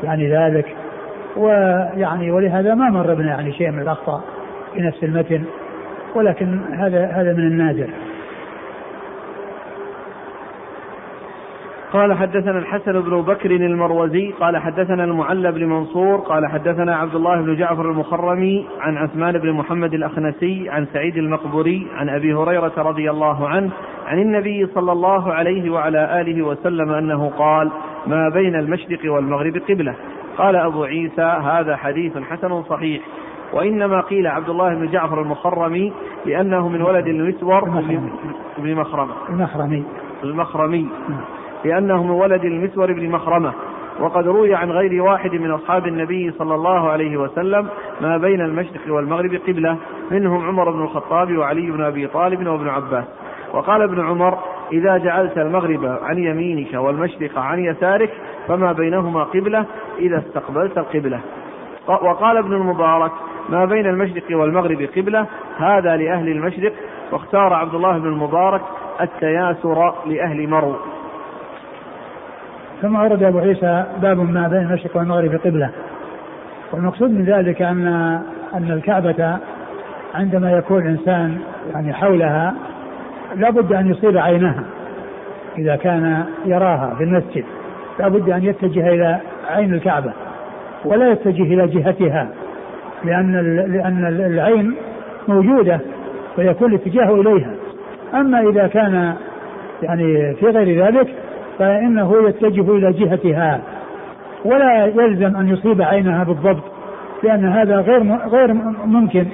يعني ذلك. ويعني ولهذا ما مر بنا يعني شيء من الأخطاء. في نفس المتن ولكن هذا هذا من النادر. قال حدثنا الحسن بن بكر المروزي قال حدثنا المعلى بن منصور قال حدثنا عبد الله بن جعفر المخرمي عن عثمان بن محمد الأخنسي عن سعيد المقبوري عن أبي هريرة رضي الله عنه عن النبي صلى الله عليه وعلى آله وسلم أنه قال ما بين المشرق والمغرب قبلة قال أبو عيسى هذا حديث حسن صحيح وإنما قيل عبد الله بن جعفر المخرمي لأنه من ولد المسور بن مخرمة. المخرمي. المخرمي. لأنه من ولد المسور بن مخرمة. وقد روي عن غير واحد من أصحاب النبي صلى الله عليه وسلم ما بين المشرق والمغرب قبلة. منهم عمر بن الخطاب وعلي بن أبي طالب وابن عباس. وقال ابن عمر إذا جعلت المغرب عن يمينك والمشرق عن يسارك فما بينهما قبلة إذا استقبلت القبلة. وقال ابن المبارك ما بين المشرق والمغرب قبلة هذا لأهل المشرق واختار عبد الله بن المبارك التياسر لأهل مرو. ثم ورد أبو عيسى باب ما بين المشرق والمغرب قبلة. والمقصود من ذلك أن أن الكعبة عندما يكون الإنسان يعني حولها لابد أن يصيب عينها إذا كان يراها في المسجد. لابد أن يتجه إلى عين الكعبة ولا يتجه إلى جهتها. لأن لأن العين موجودة ويكون الاتجاه إليها. أما إذا كان يعني في غير ذلك فإنه يتجه إلى جهتها. ولا يلزم أن يصيب عينها بالضبط لأن هذا غير غير ممكن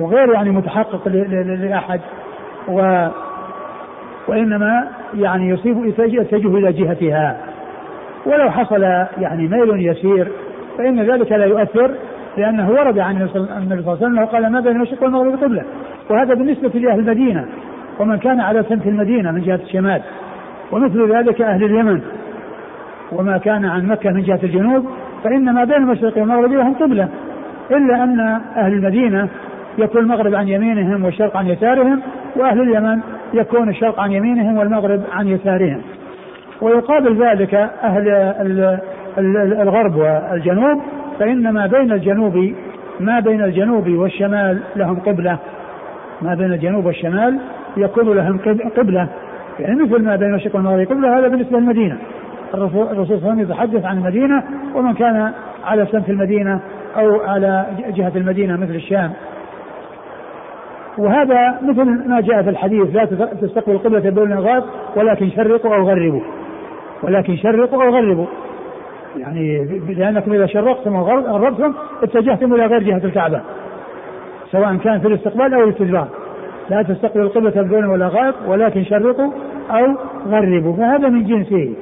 وغير يعني متحقق لأحد. و وإنما يعني يصيب يتجه إلى جهتها. ولو حصل يعني ميل يسير فإن ذلك لا يؤثر لأنه ورد عن النبي صلى الله عليه وسلم قال ما بين المشرق والمغرب قبلة. وهذا بالنسبة لأهل المدينة ومن كان على سمت المدينة من جهة الشمال. ومثل ذلك أهل اليمن. وما كان عن مكة من جهة الجنوب فإن ما بين المشرق والمغرب لهم قبلة. إلا أن أهل المدينة يكون المغرب عن يمينهم والشرق عن يسارهم وأهل اليمن يكون الشرق عن يمينهم والمغرب عن يسارهم. ويقابل ذلك أهل الغرب والجنوب فإن ما بين الجنوب ما بين الجنوب والشمال لهم قبلة. ما بين الجنوب والشمال يكون لهم قبلة. يعني مثل ما بين المشرق والمغرب قبلة هذا بالنسبة للمدينة. الرسول صلى الله عليه وسلم يتحدث عن المدينة ومن كان على سمت المدينة أو على جهة المدينة مثل الشام. وهذا مثل ما جاء في الحديث لا تستقبل القبلة بين الغاز ولكن شرقوا أو غربوا. ولكن شرقوا أو غربوا. يعني لأنكم إذا شرقتم أو غربتم اتجهتم إلى غير جهة الكعبة سواء كان في الاستقبال أو الاستدبار لا تستقبل القبلة بدون ولا غائط ولكن شرقوا أو غربوا. فهذا من جنسه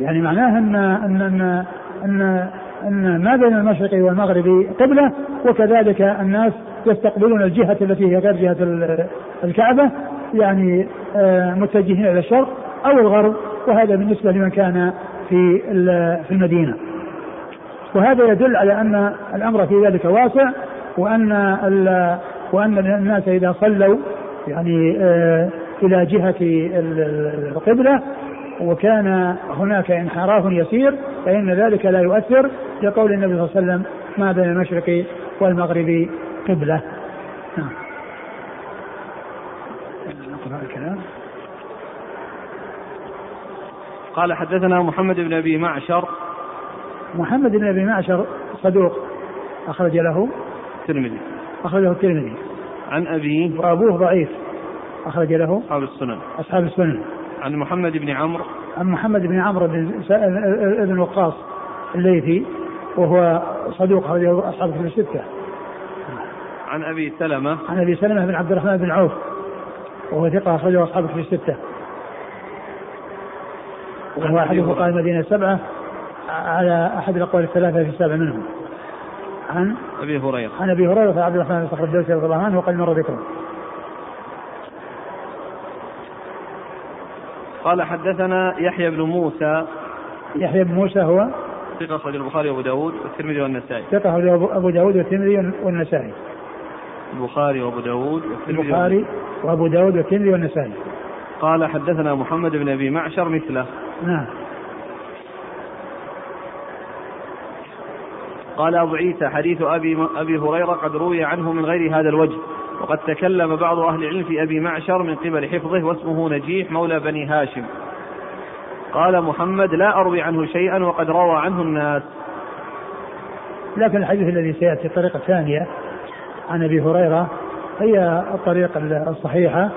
يعني معناه أن أن أن أن, أن ما بين المشرق والمغرب قبلة وكذلك الناس يستقبلون الجهة التي هي غير جهة الكعبة يعني آه، متجهين إلى الشرق أو الغرب. وهذا بالنسبة لمن كان في في المدينة. وهذا يدل على أن الأمر في ذلك واسع وأن وأن الناس إذا صلوا يعني آه، إلى جهة القبلة وكان هناك انحراف يسير فإن ذلك لا يؤثر لقول النبي صلى الله عليه وسلم ما بين المشرق والمغرب قبلة. نعم نقرأ الكلام قال حدثنا محمد بن أبي معشر. محمد بن أبي معشر صدوق. أخرج له الترمذي. أخرجه الترمذي. عن ابيه وأبوه ضعيف. أخرج له أصحاب السنن. أصحاب السنن. عن محمد بن عمرو. عن محمد بن عمرو بن ابن وقاص الليثي وهو صدوق اخرجه أصحاب الكتب الستة. عن أبي سلمة. عن أبي سلمة بن عبد الرحمن بن عوف وهو ثقة اخرجه أصحاب الكتب الستة. وهو أحد فقهاء المدينة السبعة على أحد الأقوال الثلاثة في السابع منهم. عن أبي هريرة. عن أبي هريرة عبد الرحمن بن صخر الدوسي رضي الله عنه وقد مر ذكره. قال حدثنا يحيى بن موسى. يحيى بن موسى هو ثقة أخرج البخاري وأبو داود والترمذي والنسائي. ثقة أخرج أبو داود والترمذي والنسائي. البخاري وأبو داود والترمذي البخاري وأبو داود والترمذي والنسائي. قال حدثنا محمد بن أبي معشر مثله. نعم. قال أبو عيسى حديث أبي أبي هريرة قد روي عنه من غير هذا الوجه. وقد تكلم بعض أهل العلم في أبي معشر من قبل حفظه واسمه نجيح مولى بني هاشم. قال محمد لا أروي عنه شيئا وقد روى عنه الناس. لكن الحديث الذي سيأتي الطريقة الثانية عن أبي هريرة هي الطريق الصحيحة.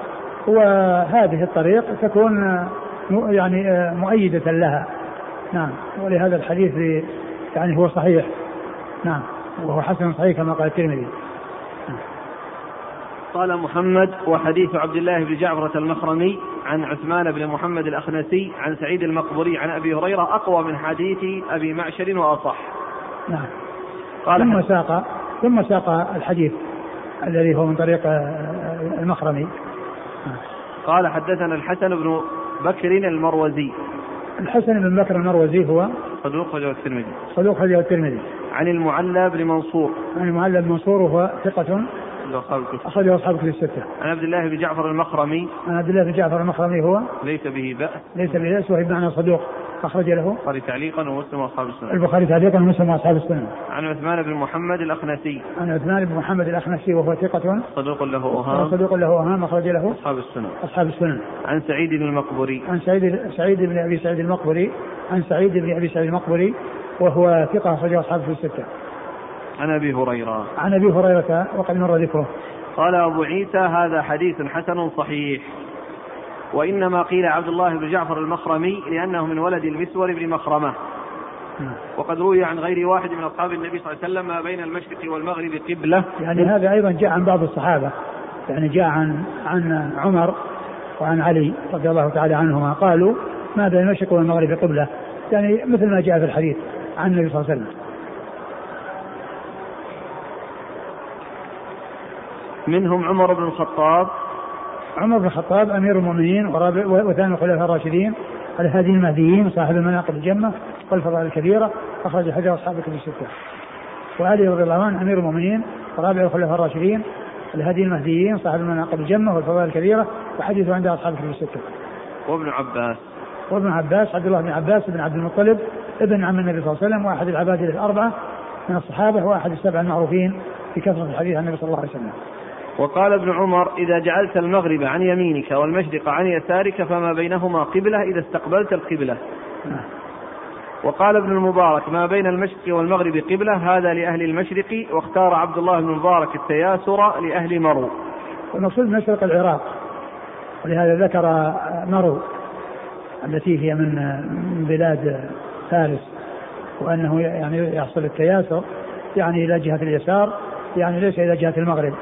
وهذه الطريق تكون يعني مؤيدة لها. نعم. ولهذا الحديث يعني هو صحيح. نعم. وهو حسن صحيح كما قال الترمذي. قال محمد وحديث عبد الله بن جعفرة المخرمي عن عثمان بن محمد الأخنسي عن سعيد المقبوري عن أبي هريرة أقوى من حديث أبي معشر وأصح. نعم. قال ثم ساق ثم ساق الحديث الذي هو من طريق المخرمي. قال حدثنا الحسن بن بكر المروزي. الحسن بن بكر المروزي هو صدوق خرجه الترمذي. صدوق خرجه الترمذي. عن المعلى بن منصور. عن المعلى بن منصور وهو ثقة أصحاب الكتب أخرجه أصحاب الكتب الستة. عن عبد الله بن جعفر المخرمي. عن عبد الله بن جعفر المخرمي هو ليس به بأس. ليس به بأس وهو بمعنى صدوق أخرج له. البخاري تعليقا ومسلم وأصحاب السنن. البخاري تعليقا ومسلم وأصحاب السنن. عن عثمان بن محمد الأخنسي. عن عثمان بن محمد الأخنسي وهو ثقة. صدوق له أوهام. صدوق له أوهام أخرج له. أصحاب السنن. أصحاب السنن. عن سعيد بن المقبري. عن سعيد سعيد بن أبي سعيد المقبري. عن سعيد بن أبي سعيد المقبري وهو ثقة أخرجه أصحابه في الستة. عن أبي هريرة. عن أبي هريرة وقد مر ذكره. قال أبو عيسى هذا حديث حسن صحيح. وإنما قيل عبد الله بن جعفر المخرمي لأنه من ولد المسور بن مخرمة. وقد روي عن غير واحد من أصحاب النبي صلى الله عليه وسلم ما بين المشرق والمغرب قبلة. يعني هذا أيضا جاء عن بعض الصحابة. يعني جاء عن عن عمر وعن علي رضي الله تعالى عنهما. قالوا ما بين المشرق والمغرب قبلة. يعني مثل ما جاء في الحديث عن النبي صلى الله عليه وسلم. منهم عمر بن الخطاب عمر بن الخطاب أمير المؤمنين وثاني الخلفاء الراشدين الهادي المهديين صاحب المناقب الجمة والفضائل الكبيرة أخرج حديث أصحاب الكتب الستة. وعلي رضي الله عنه أمير المؤمنين ورابع الخلفاء الراشدين الهادي المهديين صاحب المناقب الجمة والفضائل الكبيرة وحديثه عند أصحاب الكتب الستة. وابن عباس وابن عباس عبد الله بن عباس بن عبد المطلب ابن عم النبي صلى الله عليه وسلم وأحد العباد الأربعة من الصحابة وأحد السبع المعروفين بكثره الحديث عن النبي صلى الله عليه وسلم. وقال ابن عمر إذا جعلت المغرب عن يمينك والمشرق عن يسارك فما بينهما قبلة إذا استقبلت القبلة. وقال ابن المبارك ما بين المشرق والمغرب قبلة هذا لأهل المشرق واختار عبد الله بن المبارك التياسر لأهل مرو. المقصود مشرق العراق ولهذا ذكر مرو التي هي من بلاد فارس وأنه يعني يحصل التياسر يعني إلى جهة اليسار يعني ليس إلى جهة المغرب.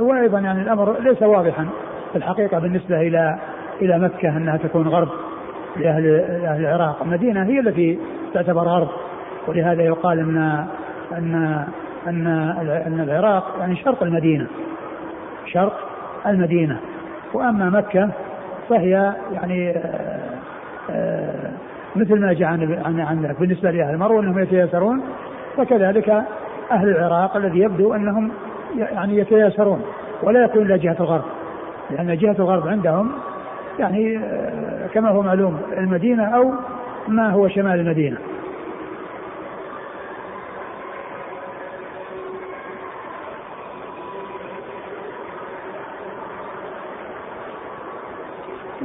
وأيضا يعني الأمر ليس واضحا في الحقيقة بالنسبة إلى إلى مكة أنها تكون غرب لاهل أهل العراق، المدينة هي التي تعتبر غرب ولهذا يقال ان ان ان أن العراق يعني شرق المدينة شرق المدينة. وأما مكة فهي يعني آه، آه، مثل ما جاء عن عن بالنسبة لأهل المرو أنهم يتيسرون فكذلك أهل العراق الذي يبدو أنهم يعني يتياسرون ولا يكون إلى جهة الغرب. لأن جهة الغرب عندهم يعني آه، كما هو معلوم المدينة أو ما هو شمال المدينة.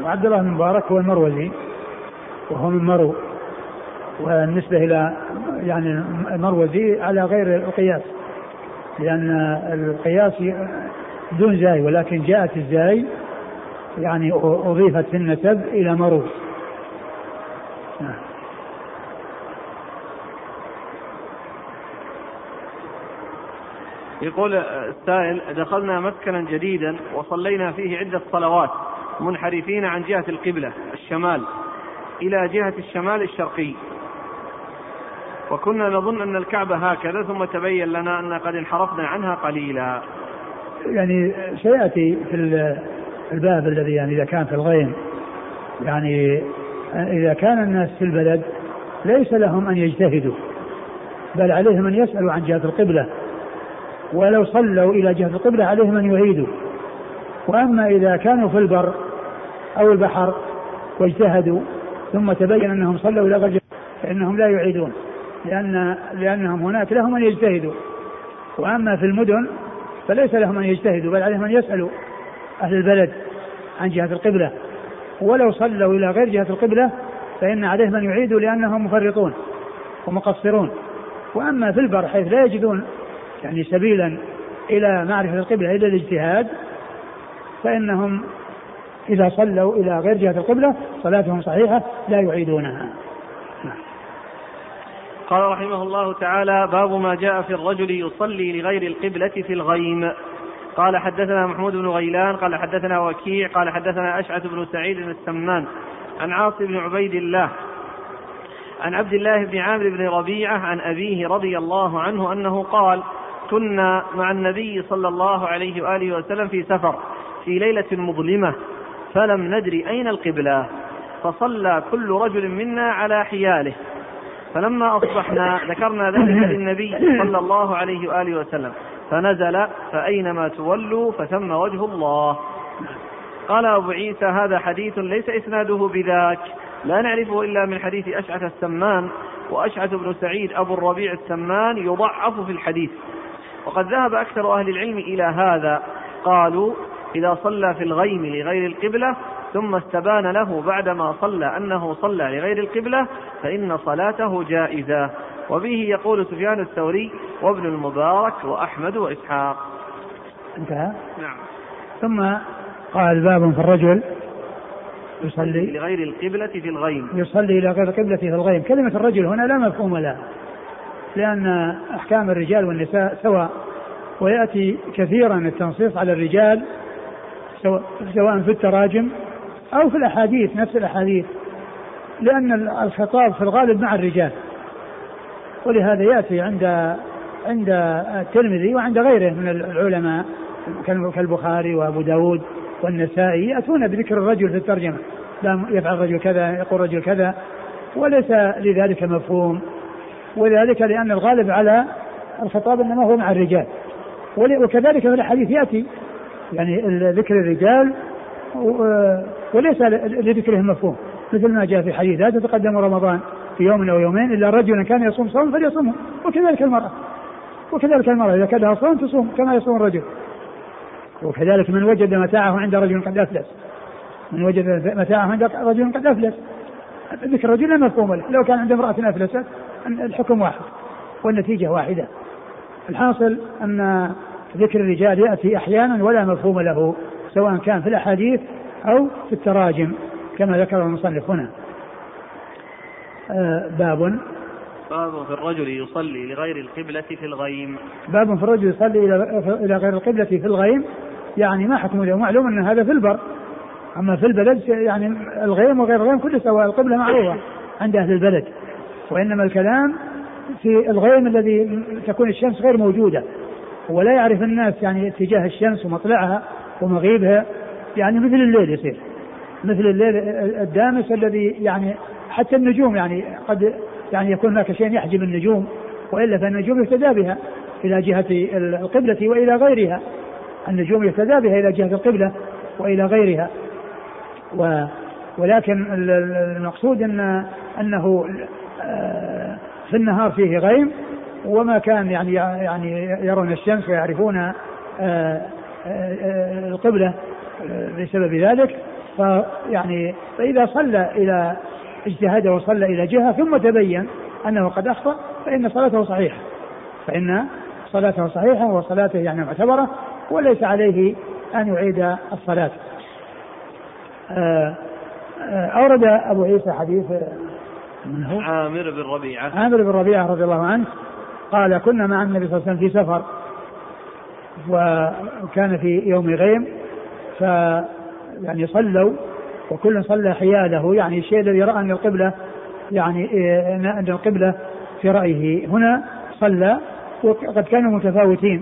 وعبد الله بن مبارك هو المروزي وهو من مرو والنسبة إلى يعني المروزي على غير القياس. لأن القياس دون زاي ولكن جاءت الزاي يعني أضيفت في النسب إلى مروز نعم. يقول السائل دخلنا مسكنا جديدا وصلينا فيه عدة صلوات منحرفين عن جهة القبلة الشمال إلى جهة الشمال الشرقي وكنا نظن أن الكعبة هكذا ثم تبين لنا أن قد انحرفنا عنها قليلا. يعني سيأتي في الباب الذي يعني إذا كان في الغيم. يعني إذا كان الناس في البلد ليس لهم أن يجتهدوا بل عليهم أن يسألوا عن جهة القبلة. ولو صلوا إلى جهة القبلة عليهم أن يعيدوا وأما إذا كانوا في البر أو البحر واجتهدوا ثم تبين أنهم صلوا إلى غير فإنهم لا يعيدون. لأن لأنهم هناك لهم أن يجتهدوا. وأما في المدن فليس لهم أن يجتهدوا بل عليهم أن يسألوا أهل البلد عن جهة القبلة. ولو صلوا إلى غير جهة القبلة فإن عليهم أن يعيدوا لأنهم مفرطون ومقصرون. وأما في البر حيث لا يجدون يعني سبيلا إلى معرفة القبلة إلا الاجتهاد فإنهم إذا صلوا إلى غير جهة القبلة صلاتهم صحيحة لا يعيدونها. قال رحمه الله تعالى باب ما جاء في الرجل يصلي لغير القبلة في الغيم. قال حدثنا محمود بن غيلان قال حدثنا وكيع قال حدثنا أشعث بن سعيد السمان عن عاصم بن عبيد الله عن عبد الله بن عامر بن ربيعة عن أبيه رضي الله عنه أنه قال كنا مع النبي صلى الله عليه وآله وسلم في سفر في ليلة مظلمة فلم ندري أين القبلة فصلى كل رجل منا على حياله. فلما أصبحنا ذكرنا ذلك للنبي صلى الله عليه وآله وسلم فنزل فأينما تولوا فثم وجه الله. قال أبو عيسى هذا حديث ليس إسناده بذاك. لا نعرفه إلا من حديث أشعث السمان وأشعث بن سعيد أبو الربيع السمان يضعف في الحديث. وقد ذهب أكثر أهل العلم إلى هذا. قالوا إذا صلى في الغيم لغير القبلة ثم استبان له بعدما صلى أنه صلى لغير القبلة فإن صلاته جائزة. وبه يقول سفيان الثوري وابن المبارك وأحمد وإسحاق. انتهى؟ نعم. ثم قال باب في الرجل يصلي لغير القبلة في الغيم. يصلي إلى غير القبلة في الغيم. كلمة الرجل هنا لا مفهوم لها لأن أحكام الرجال والنساء سواء ويأتي كثيرا التنصيص على الرجال سواء في التراجم أو في الأحاديث نفس الأحاديث. لأن الخطاب في الغالب مع الرجال. ولهذا يأتي عند عند الترمذي وعند غيره من العلماء كالبخاري وأبو داود والنسائي يأتون بذكر الرجل في الترجمة. لا يفعل الرجل كذا يقول رجل كذا. وليس لذلك مفهوم. وذلك لأن الغالب على الخطاب إنما هو مع الرجال. وكذلك في الحديث يأتي يعني ذكر الرجال وليس لذكرهم مفهوم مثل ما جاء في حديث لا تتقدم رمضان في يوم أو يومين إلا رجلا كان يصوم صوم فليصومه. وكذلك المرأة. وكذلك المرأة إذا كان صوم تصوم كما يصوم الرجل. وكذلك من وجد متاعه عند رجل قد أفلس. من وجد متاعه عند رجل قد أفلس. ذكر الرجل لا مفهوم له. لو كان عند امرأة أفلست الحكم واحد والنتيجة واحدة. الحاصل أن ذكر الرجال يأتي أحيانا ولا مفهوم له سواء كان في الأحاديث أو في التراجم كما ذكر المصنف هنا. آه باب. باب في الرجل يصلي لغير القبلة في الغيم. باب في الرجل يصلي إلى إلى غير القبلة في الغيم يعني ما حكم له؟ معلوم أن هذا في البر. أما في البلد يعني الغيم وغير الغيم كله سواء القبلة معروفة عند أهل البلد. وإنما الكلام في الغيم الذي تكون الشمس غير موجودة. ولا يعرف الناس يعني اتجاه الشمس ومطلعها ومغيبها. يعني مثل الليل يصير. مثل الليل الدامس الذي يعني حتى النجوم يعني قد يعني يكون هناك شيء يحجب النجوم وإلا فالنجوم يهتدى بها إلى جهة القبلة وإلى غيرها. النجوم يهتدى بها إلى جهة القبلة وإلى غيرها. و ولكن المقصود ان أنه آه، في النهار فيه غيم وما كان يعني يعني يرون الشمس ويعرفون آه، آه، القبلة. بسبب ذلك فيعني فإذا صلى إلى اجتهد وصلى إلى جهة ثم تبين أنه قد أخطأ فإن صلاته صحيحة. فإن صلاته صحيحة وصلاته يعني معتبرة وليس عليه أن يعيد الصلاة. آه، آه، أورد أبو عيسى حديث من هو؟ عامر بن ربيعة. عامر بن ربيعة رضي الله عنه قال كنا مع النبي صلى الله عليه وسلم في سفر وكان في يوم غيم ف يعني صلوا وكل صلى حياله يعني الشيء الذي رأى ان القبلة يعني ان القبلة في رأيه. هنا صلى وقد كانوا متفاوتين.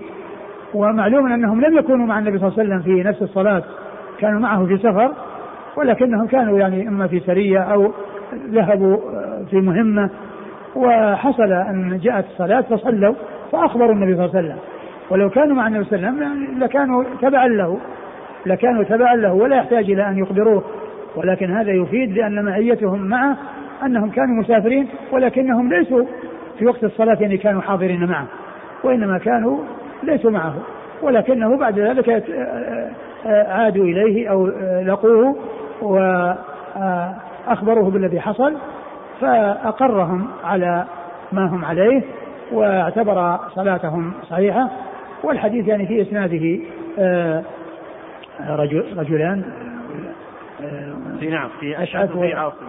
ومعلوم أنهم لم يكونوا مع النبي صلى الله عليه وسلم في نفس الصلاة كانوا معه في سفر ولكنهم كانوا يعني إما في سرية أو ذهبوا في مهمة. وحصل أن جاءت الصلاة فصلوا فأخبروا النبي صلى الله عليه وسلم. ولو كانوا مع النبي صلى الله عليه وسلم لكانوا تبعا له. لكانوا تبعا له ولا يحتاج إلى أن يخبروه. ولكن هذا يفيد لأن معيتهم معه أنهم كانوا مسافرين ولكنهم ليسوا في وقت الصلاة يعني كانوا حاضرين معه وإنما كانوا ليسوا معه. ولكنه بعد ذلك آه، آه، عادوا إليه أو آه، لقوه وأخبروه بالذي حصل فأقرهم على ما هم عليه واعتبر صلاتهم صحيحة. والحديث يعني في إسناده رجل رجلان. في نعم في أشعث وفي عاصم.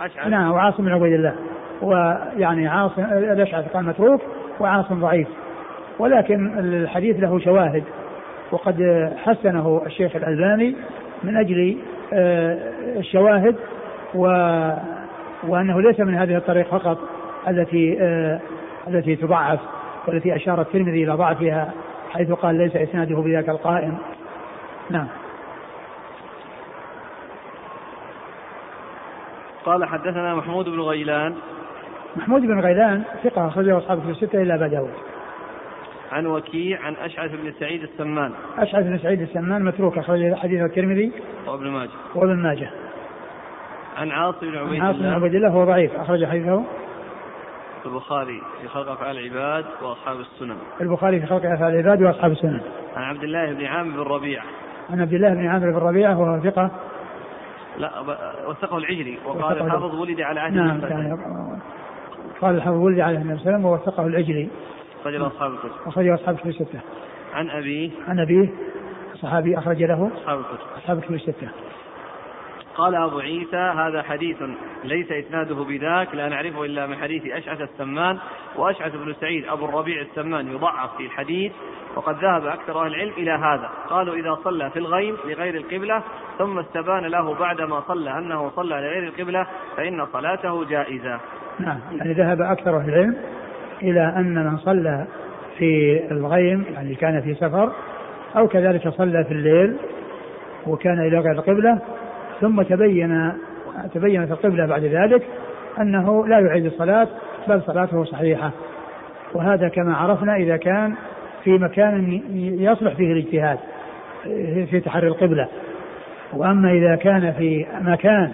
أشعث. نعم وعاصم بن عبيد الله. ويعني عاصم الأشعث قال متروك وعاصم ضعيف. ولكن الحديث له شواهد. وقد حسنه الشيخ الألباني من أجل آه، الشواهد و وأنه ليس من هذه الطريق فقط التي آه، التي تضعف والتي أشار الترمذي إلى ضعفها حيث قال ليس إسناده بذاك القائم. نعم. قال حدثنا محمود بن غيلان. محمود بن غيلان ثقة أخرجه أصحاب في الستة إلا أبا داود. عن وكيع عن أشعث بن سعيد السمان. أشعث بن سعيد السمان متروك أخرج حديث الترمذي وابن ماجه. وابن ماجه. عن عاصم بن عبيد الله عاصم بن عبيد الله هو ضعيف أخرج حديثه. البخاري في خلق أفعال العباد وأصحاب السنن. البخاري في خلق أفعال العباد وأصحاب السنن. عن عبد الله بن عامر بن ربيعة. عن عبد الله بن عامر بن ربيعة وهو ثقة. لا وثقه العجلي وقال الحافظ ولد على عهد نعم قال الحافظ ولد على النبي صلى الله عليه وسلم ووثقه العجلي. أخرجه أصحاب الكتب. أخرجه أصحاب الكتب الستة. عن أبيه. عن أبيه صحابي أخرج له أصحاب الكتب. أصحاب الكتب الستة. قال أبو عيسى هذا حديث ليس إسناده بذاك لا نعرفه إلا من حديث أشعث السمان وأشعث بن سعيد أبو الربيع السمان يضعف في الحديث وقد ذهب أكثر أهل العلم إلى هذا. قالوا إذا صلى في الغيم لغير القبلة ثم استبان له بعدما صلى أنه صلى لغير القبلة فإن صلاته جائزة. نعم يعني ذهب أكثر أهل العلم إلى أن من صلى في الغيم يعني كان في سفر أو كذلك صلى في الليل وكان إلى غير القبلة ثم تبين تبينت القبلة بعد ذلك أنه لا يعيد الصلاة بل صلاته صحيحة. وهذا كما عرفنا إذا كان في مكان يصلح فيه الاجتهاد في تحري القبلة. وأما إذا كان في مكان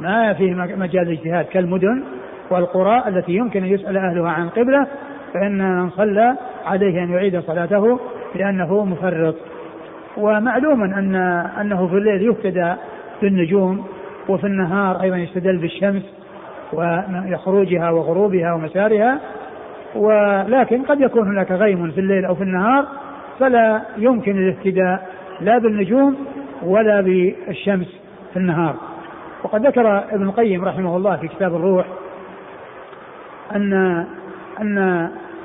ما فيه مجال الاجتهاد كالمدن والقرى التي يمكن أن يسأل أهلها عن القبلة فإن من صلى عليه أن يعيد صلاته لأنه مفرط. ومعلوم أن أنه في الليل يهتدى بالنجوم وفي النهار أيضا يستدل بالشمس وخروجها وغروبها ومسارها ولكن قد يكون هناك غيم في الليل أو في النهار فلا يمكن الاهتداء لا بالنجوم ولا بالشمس في النهار. وقد ذكر ابن القيم رحمه الله في كتاب الروح أن أن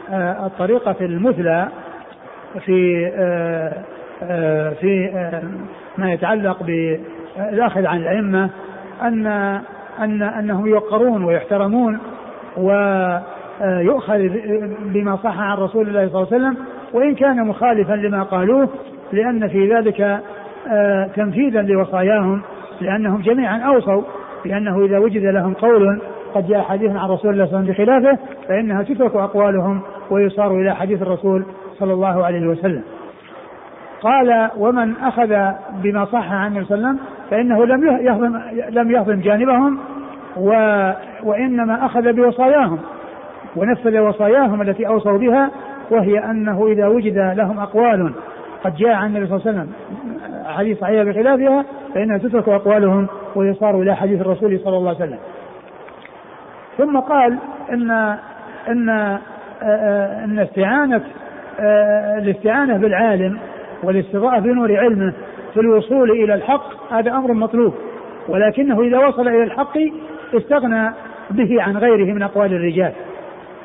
آه، الطريقة المثلى في آه، آه، في ما يتعلق بالأخذ عن الأئمة أن أن أنهم يوقرون ويحترمون ويؤخذ بما صح عن رسول الله صلى الله عليه وسلم وإن كان مخالفا لما قالوه لأن في ذلك تنفيذا لوصاياهم لأنهم جميعا أوصوا بأنه إذا وجد لهم قول قد جاء حديث عن رسول الله صلى الله عليه وسلم بخلافه فإنها تترك أقوالهم ويصار إلى حديث الرسول صلى الله عليه وسلم. قال ومن أخذ بما صح عن النبي صلى الله عليه وسلم فإنه لم يهضم لم يهضم جانبهم و وإنما أخذ بوصاياهم. ونفذ وصاياهم التي أوصوا بها وهي أنه إذا وجد لهم أقوال قد جاء عن النبي صلى الله عليه وسلم حديث صحيح بخلافها فإنها تترك أقوالهم ويصار إلى حديث الرسول صلى الله عليه وسلم. ثم قال آه، ان استعانه آه، الاستعانه بالعالم والاستضاءة بنور علمه في الوصول إلى الحق هذا أمر مطلوب. ولكنه إذا وصل إلى الحق استغنى به عن غيره من أقوال الرجال.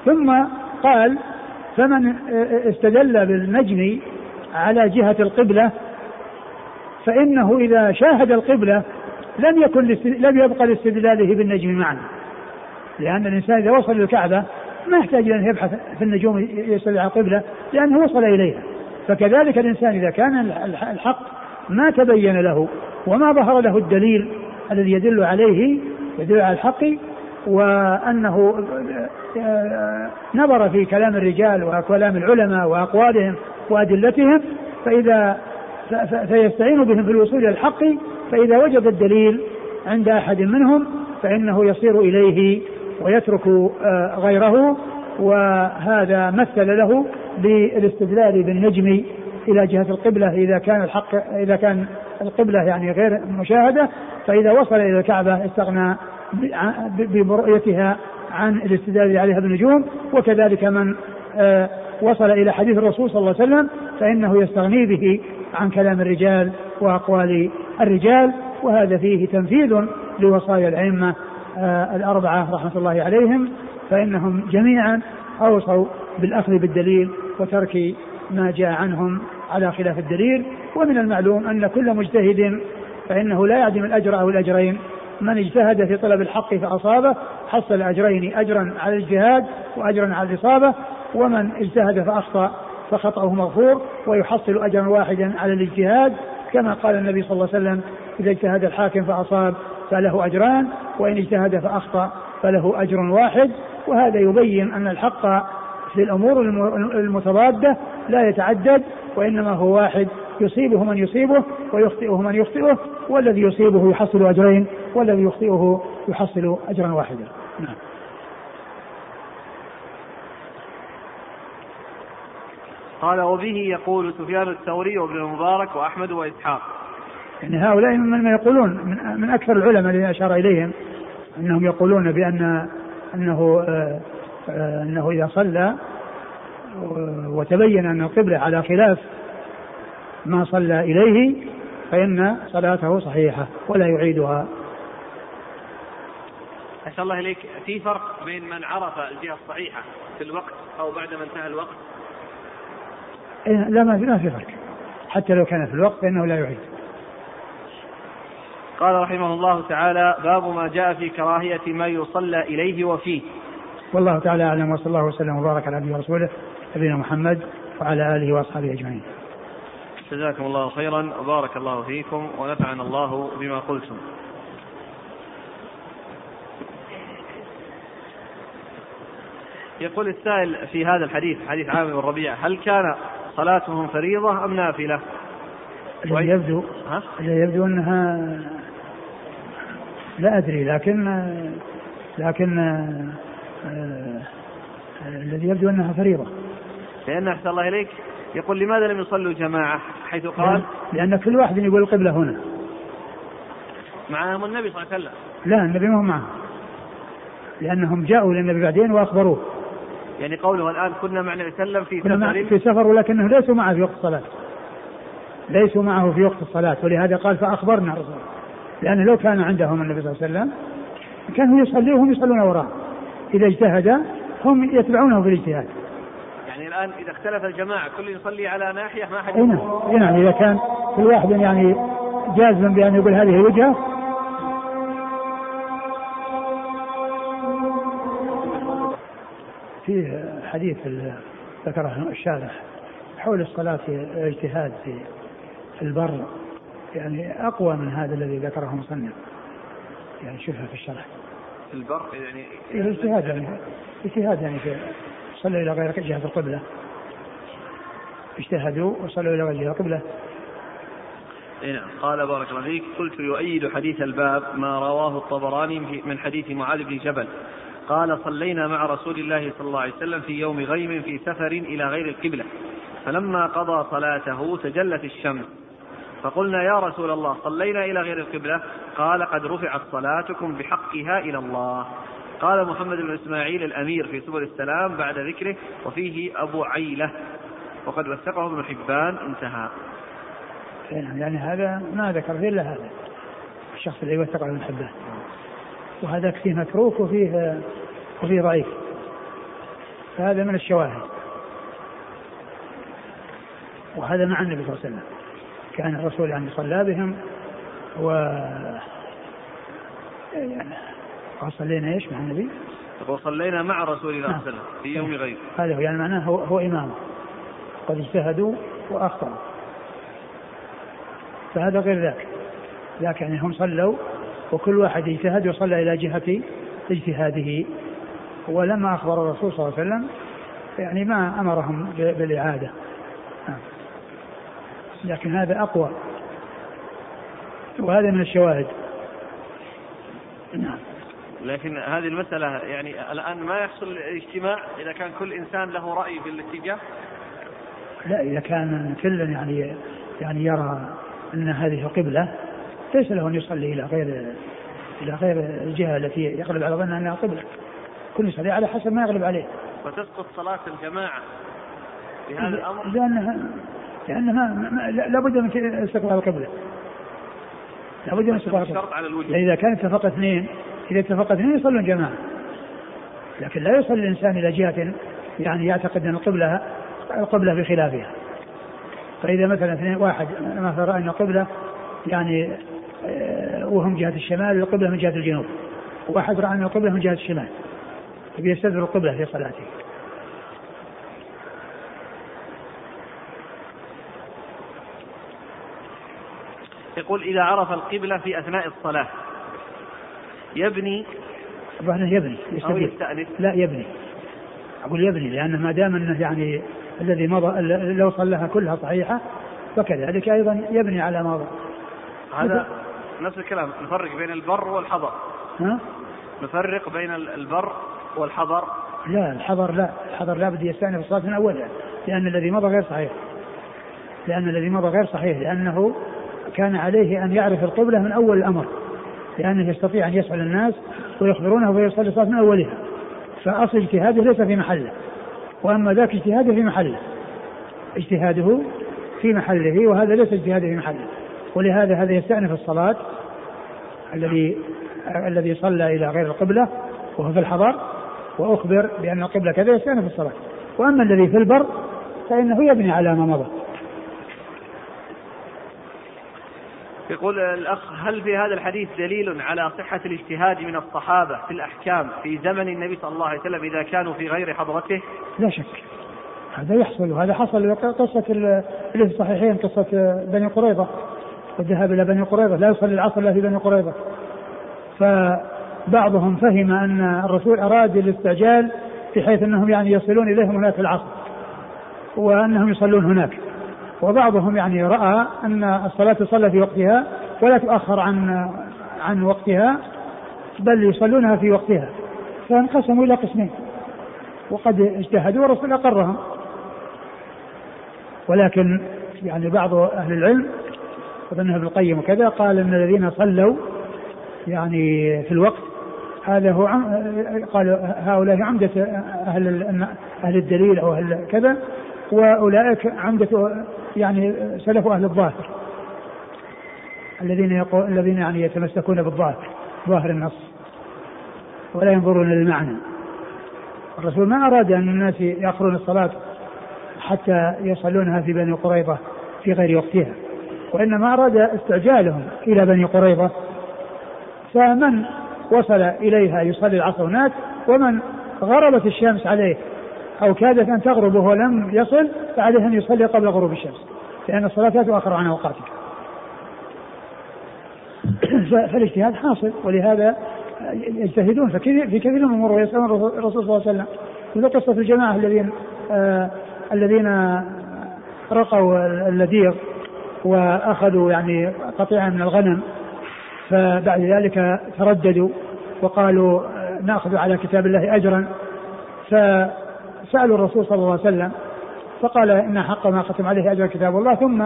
ثم قال فمن استدل بالنجم على جهة القبلة فإنه إذا شاهد القبلة لم يكن لم يبقى لاستدلاله بالنجم معنى لأن الإنسان إذا وصل للكعبة ما يحتاج أن يبحث في النجوم يسأل عن القبلة لأنه وصل إليها. فكذلك الإنسان إذا كان الحق ما تبين له وما ظهر له الدليل الذي يدل عليه يدل على الحق وأنه نظر في كلام الرجال وكلام العلماء وأقوالهم وأدلتهم فإذا فيستعين بهم في الوصول إلى الحق فإذا وجد الدليل عند أحد منهم فإنه يصير إليه ويترك آه، غيره وهذا مثل له بالاستدلال بالنجم إلى جهة القبلة إذا كان الحق إذا كان القبلة يعني غير مشاهدة فإذا وصل إلى الكعبة استغنى برؤيتها عن الاستدلال عليها بالنجوم وكذلك من آه، وصل إلى حديث الرسول صلى الله عليه وسلم فإنه يستغني به عن كلام الرجال وأقوال الرجال. وهذا فيه تنفيذ لوصايا الأئمة آه، الأربعة رحمة الله عليهم فإنهم جميعا أوصوا بالأخذ بالدليل وترك ما جاء عنهم على خلاف الدليل ومن المعلوم أن كل مجتهد فإنه لا يعدم الأجر أو الأجرين. من اجتهد في طلب الحق فأصابه حصل أجرين أجرا على الاجتهاد وأجرا على الإصابة. ومن اجتهد فأخطأ فخطأه مغفور ويحصل أجرا واحدا على الاجتهاد كما قال النبي صلى الله عليه وسلم إذا اجتهد الحاكم فأصاب فله أجران وإن اجتهد فأخطأ فله أجر واحد. وهذا يبين أن الحق في الأمور المتضادة لا يتعدد وإنما هو واحد يصيبه من يصيبه ويخطئه من يخطئه والذي يصيبه يحصل أجرين والذي يخطئه يحصل أجرا واحدا نعم قال وبه يقول سفيان الثوري وابن المبارك وأحمد وإسحاق. يعني هؤلاء من يقولون من, من أكثر العلماء الذين أشار إليهم أنهم يقولون بأن أنه آه، آه، أنه إذا صلى وتبين أن القبلة على خلاف ما صلى إليه فإن صلاته صحيحة ولا يعيدها. أحسن الله إليك. في فرق بين من عرف الجهة الصحيحة في الوقت أو بعد ما انتهى الوقت؟ إيه، لا ما في ما في فرق. حتى لو كان في الوقت فإنه لا يعيد. قال رحمه الله تعالى باب ما جاء في كراهية ما يصلى إليه وفيه. والله تعالى أعلم وصلى الله وسلم وبارك على عبده ورسوله نبينا محمد وعلى آله وأصحابه أجمعين جزاكم الله خيرا وبارك الله فيكم ونفعنا الله بما قلتم يقول السائل في هذا الحديث حديث عامر بن ربيعة هل كان صلاتهم فريضة أم نافلة؟ الذي يبدو؟ الذي يبدو أنها لا أدري لكن لكن الذي يبدو أنها فريضة. لأن أحسن الله إليك. يقول لماذا لم يصلوا جماعة؟ حيث قال لأن كل واحد يقول القبلة هنا. معهم النبي صلى الله عليه وسلم. لا النبي ما هو معهم لأنهم جاءوا للنبي بعدين وأخبروه. يعني قوله الآن كنا مع النبي صلى الله عليه وسلم في سفر في سفر ولكنه ليسوا معه في وقت الصلاة. ليسوا معه في وقت الصلاة. ولهذا قال فأخبرنا الرسول. لأن لو كان عندهم النبي صلى الله عليه وسلم كانوا يصلي وهم يصلون وراه إذا اجتهد هم يتبعونه في الاجتهاد. يعني الآن إذا اختلف الجماعة كل يصلي على ناحية ما حد نعم نعم إذا كان كل واحد يعني جازما بأن يقول هذه وجهة. فيه حديث ذكره الشارح حول الصلاة اجتهاد في البر. يعني أقوى من هذا الذي ذكره مصنف. يعني شوفها في الشرح. البر يعني اجتهاد يعني. اجتهاد يعني في صلوا إلى غير جهة القبلة. اجتهدوا وصلوا إلى غير جهة القبلة. نعم. قال بارك الله فيك قلت يؤيد حديث الباب ما رواه الطبراني من حديث معاذ بن جبل. قال صلينا مع رسول الله صلى الله عليه وسلم في يوم غيم في سفر إلى غير القبلة. فلما قضى صلاته تجلت الشمس. فقلنا يا رسول الله صلينا إلى غير القبلة؟ قال قد رفعت صلاتكم بحقها إلى الله. قال محمد بن إسماعيل الأمير في سبل السلام بعد ذكره وفيه أبو عيلة. وقد وثقه ابن حبان. انتهى. يعني هذا ما ذكر إلا هذا. الشخص اللي وثقه ابن حبان. وهذا فيه متروك وفيه وفيه ضعيف. فهذا من الشواهد. وهذا مع النبي صلى الله عليه وسلم. كان الرسول يعني صلى بهم و وصلينا إيش مع النبي؟ وصلينا مع رسول الله صلى الله عليه وسلم في يوم غير هذا هو يعني معناه هو, هو إمام. قد اجتهدوا وأخطأوا. فهذا غير ذاك. لكن يعني هم صلوا وكل واحد اجتهد وصلى إلى جهة اجتهاده. ولما أخبر الرسول صلى الله عليه وسلم يعني ما أمرهم بالإعادة. نعم. لكن هذا أقوى. وهذا من الشواهد. نعم. لكن هذه المسألة يعني الآن ما يحصل الاجتماع إذا كان كل إنسان له رأي بالاتجاه لا إذا كان كل يعني يعني يرى أن هذه قبلة ليس له أن يصلي إلى غير إلى غير الجهة التي يغلب على ظنه أنها قبلة. كل يصلي على حسب ما يغلب عليه. وتسقط صلاة الجماعة في هذا الأمر؟ لأنها لأنها لابد من استقبال القبلة. لابد من استقبال القبلة على الوجود إذا كان اتفق اثنين إذا اتفق اثنين يصلون جماعة. لكن لا يصلي الإنسان إلى جهة يعني يعتقد أن القبلة القبلة بخلافها فإذا مثلا اثنين واحد مثلا رأى أن القبلة يعني آه، وهم جهة الشمال القبلة من جهة الجنوب. واحد رأى أن القبلة من جهة الشمال. يستدبر القبلة في صلاته. يقول إذا عرف القبلة في أثناء الصلاة. يبني. طبعا يبني أو يستأنف. لا يبني. أقول يبني لأنه ما دام أنه يعني الذي مضى لو صلىها كلها صحيحة فكذلك أيضا يبني على ما مضى. هذا نفس الكلام. نفرق بين البر والحضر. ها؟ نفرق بين البر والحضر. لا الحضر لا. الحضر لا بد يستأنف الصلاة من أولها لأن الذي مضى غير صحيح. لأن الذي مضى غير صحيح لأنه كان عليه أن يعرف القبلة من أول الأمر لأنه يستطيع أن يسأل الناس ويخبرونه فيصلي الصلاة من أولها. فأصل اجتهاده ليس في محله وأما ذاك اجتهاده في محله. اجتهاده في محله وهذا ليس اجتهاده في محله. ولهذا هذا يستأنف الصلاة الذي الذي صلى إلى غير القبلة وهو في الحضر وأخبر بأن القبلة كذا يستأنف الصلاة. وأما الذي في البر فإنه يبني على ما مضى. يقول الأخ هل في هذا الحديث دليل على صحة الاجتهاد من الصحابة في الأحكام في زمن النبي صلى الله عليه وسلم إذا كانوا في غير حضرته؟ لا شك. هذا يحصل وهذا حصل قصة في الصحيحين قصة بني قريظة. والذهاب إلى بني قريظة لا يصلي العصر إلا في بني قريظة. فبعضهم فهم أن الرسول أراد الاستعجال بحيث أنهم يعني يصلون إليهم هناك العصر وأنهم يصلون هناك. وبعضهم يعني رأى أن الصلاة تصلى في وقتها ولا تؤخر عن عن وقتها بل يصلونها في وقتها فانقسموا إلى قسمين وقد اجتهدوا والرسول أقرهم. ولكن يعني بعض أهل العلم أظنه ابن القيم وكذا قال أن الذين صلوا يعني في الوقت هذا هو قال هؤلاء عمدة أهل أهل الدليل أو أهل كذا وأولئك عمدة يعني سلف أهل الظاهر. الذين يقول الذين يعني يتمسكون بالظاهر ظاهر النص. ولا ينظرون للمعنى الرسول ما أراد أن الناس يأخرون الصلاة حتى يصلونها في بني قريظة في غير وقتها. وإنما أراد استعجالهم إلى بني قريظة. فمن وصل إليها يصلي العصر هناك ومن غربت الشمس عليه أو كادت أن تغرب وهو لم يصل فعليه أن يصلي قبل غروب الشمس لأن الصلاة لا تؤخر عن أوقاتها فالاجتهاد حاصل ولهذا يجتهدون في كثير من الأمور ويسألون الرسول صلى الله عليه وسلم. مثل قصة الجماعة الذين آه الذين رقوا اللذيذ وأخذوا يعني قطيعا من الغنم فبعد ذلك ترددوا وقالوا آه، نأخذ على كتاب الله اجرا. فسألوا الرسول صلى الله عليه وسلم فقال إن حق ما ختم عليه أجر كتاب الله ثم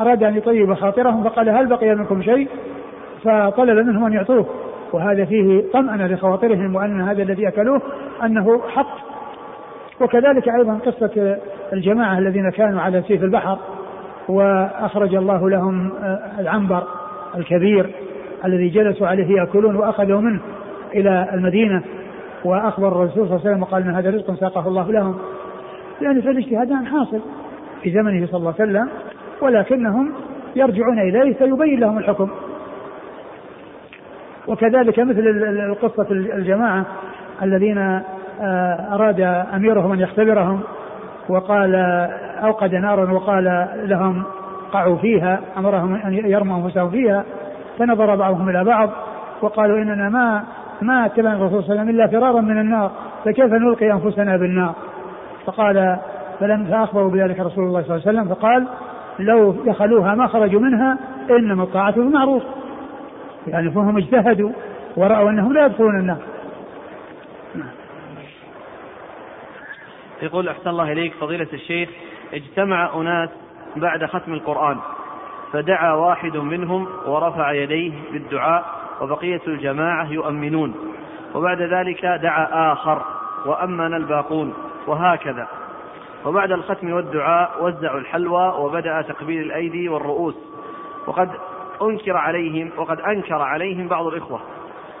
أراد أن يطيب خاطرهم فقال هل بقي منكم شيء؟ فطلب منهم أن يعطوه. وهذا فيه طمأنة لخواطرهم وأن هذا الذي أكلوه أنه حق. وكذلك أيضا قصة الجماعة الذين كانوا على سيف البحر وأخرج الله لهم آه، العنبر الكبير الذي جلسوا عليه يأكلون وأخذوا منه إلى المدينة. وأخبر الرسول صلى الله عليه وسلم وقال أن هذا رزق ساقه الله لهم. لأن فالاجتهادان حاصل في زمنه صلى الله عليه وسلم ولكنهم يرجعون إليه فيبين لهم الحكم. وكذلك مثل القصة الجماعة الذين آه، أراد أميرهم أن يختبرهم وقال أوقد نارا وقال لهم قعوا فيها أمرهم أن يرموا أنفسهم فيها فنظر بعضهم إلى بعض وقالوا إننا ما ما اتبعنا الرسول صلى الله عليه وسلم إلا فرارا من النار فكيف نلقي أنفسنا بالنار؟ فقال فلم فأخبروا بذلك رسول الله صلى الله عليه وسلم. فقال لو دخلوها ما خرجوا منها إنما الطاعة بالمعروف يعني فهم اجتهدوا ورأوا أنهم لا يدخلون النار. يقول أحسن الله إليك فضيلة الشيخ اجتمع أناس بعد ختم القرآن فدعا واحد منهم ورفع يديه بالدعاء وبقية الجماعة يؤمنون. وبعد ذلك دعا آخر وأمن الباقون وهكذا. وبعد الختم والدعاء وزعوا الحلوى وبدأ تقبيل الأيدي والرؤوس. وقد أنكر عليهم وقد أنكر عليهم بعض الإخوة.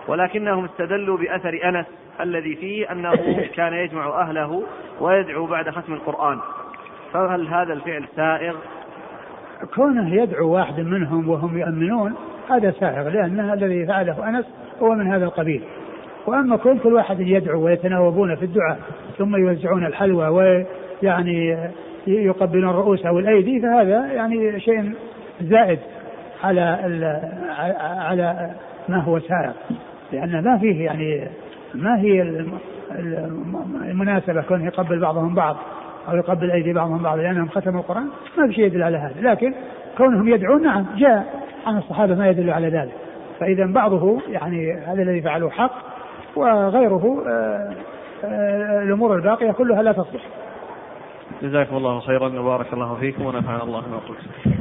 ولكنهم استدلوا بأثر أنس الذي فيه أنه كان يجمع أهله ويدعو بعد ختم القرآن. فهل هذا الفعل سائغ؟ كونه يدعو واحد منهم وهم يؤمنون هذا سائغ لأن الذي فعله أنس هو من هذا القبيل. وأما كل كل واحد يدعو ويتناوبون في الدعاء ثم يوزعون الحلوى ويعني يقبلون الرؤوس أو الأيدي فهذا يعني شيء زائد على على ما هو سائغ. لأن ما فيه يعني ما هي المناسبة كونه يقبل بعضهم بعض أو يقبل أيدي بعضهم بعض لأنهم ختموا القرآن ما في شيء يدل على هذا. لكن كونهم يدعون نعم جاء عن الصحابة ما يدل على ذلك. فإذا بعضه يعني هذا الذي فعله حق وغيره آه، آه، الأمور الباقية كلها لا تصلح. جزاكم الله خيرا وبارك الله فيكم ونفعنا الله ما قلت.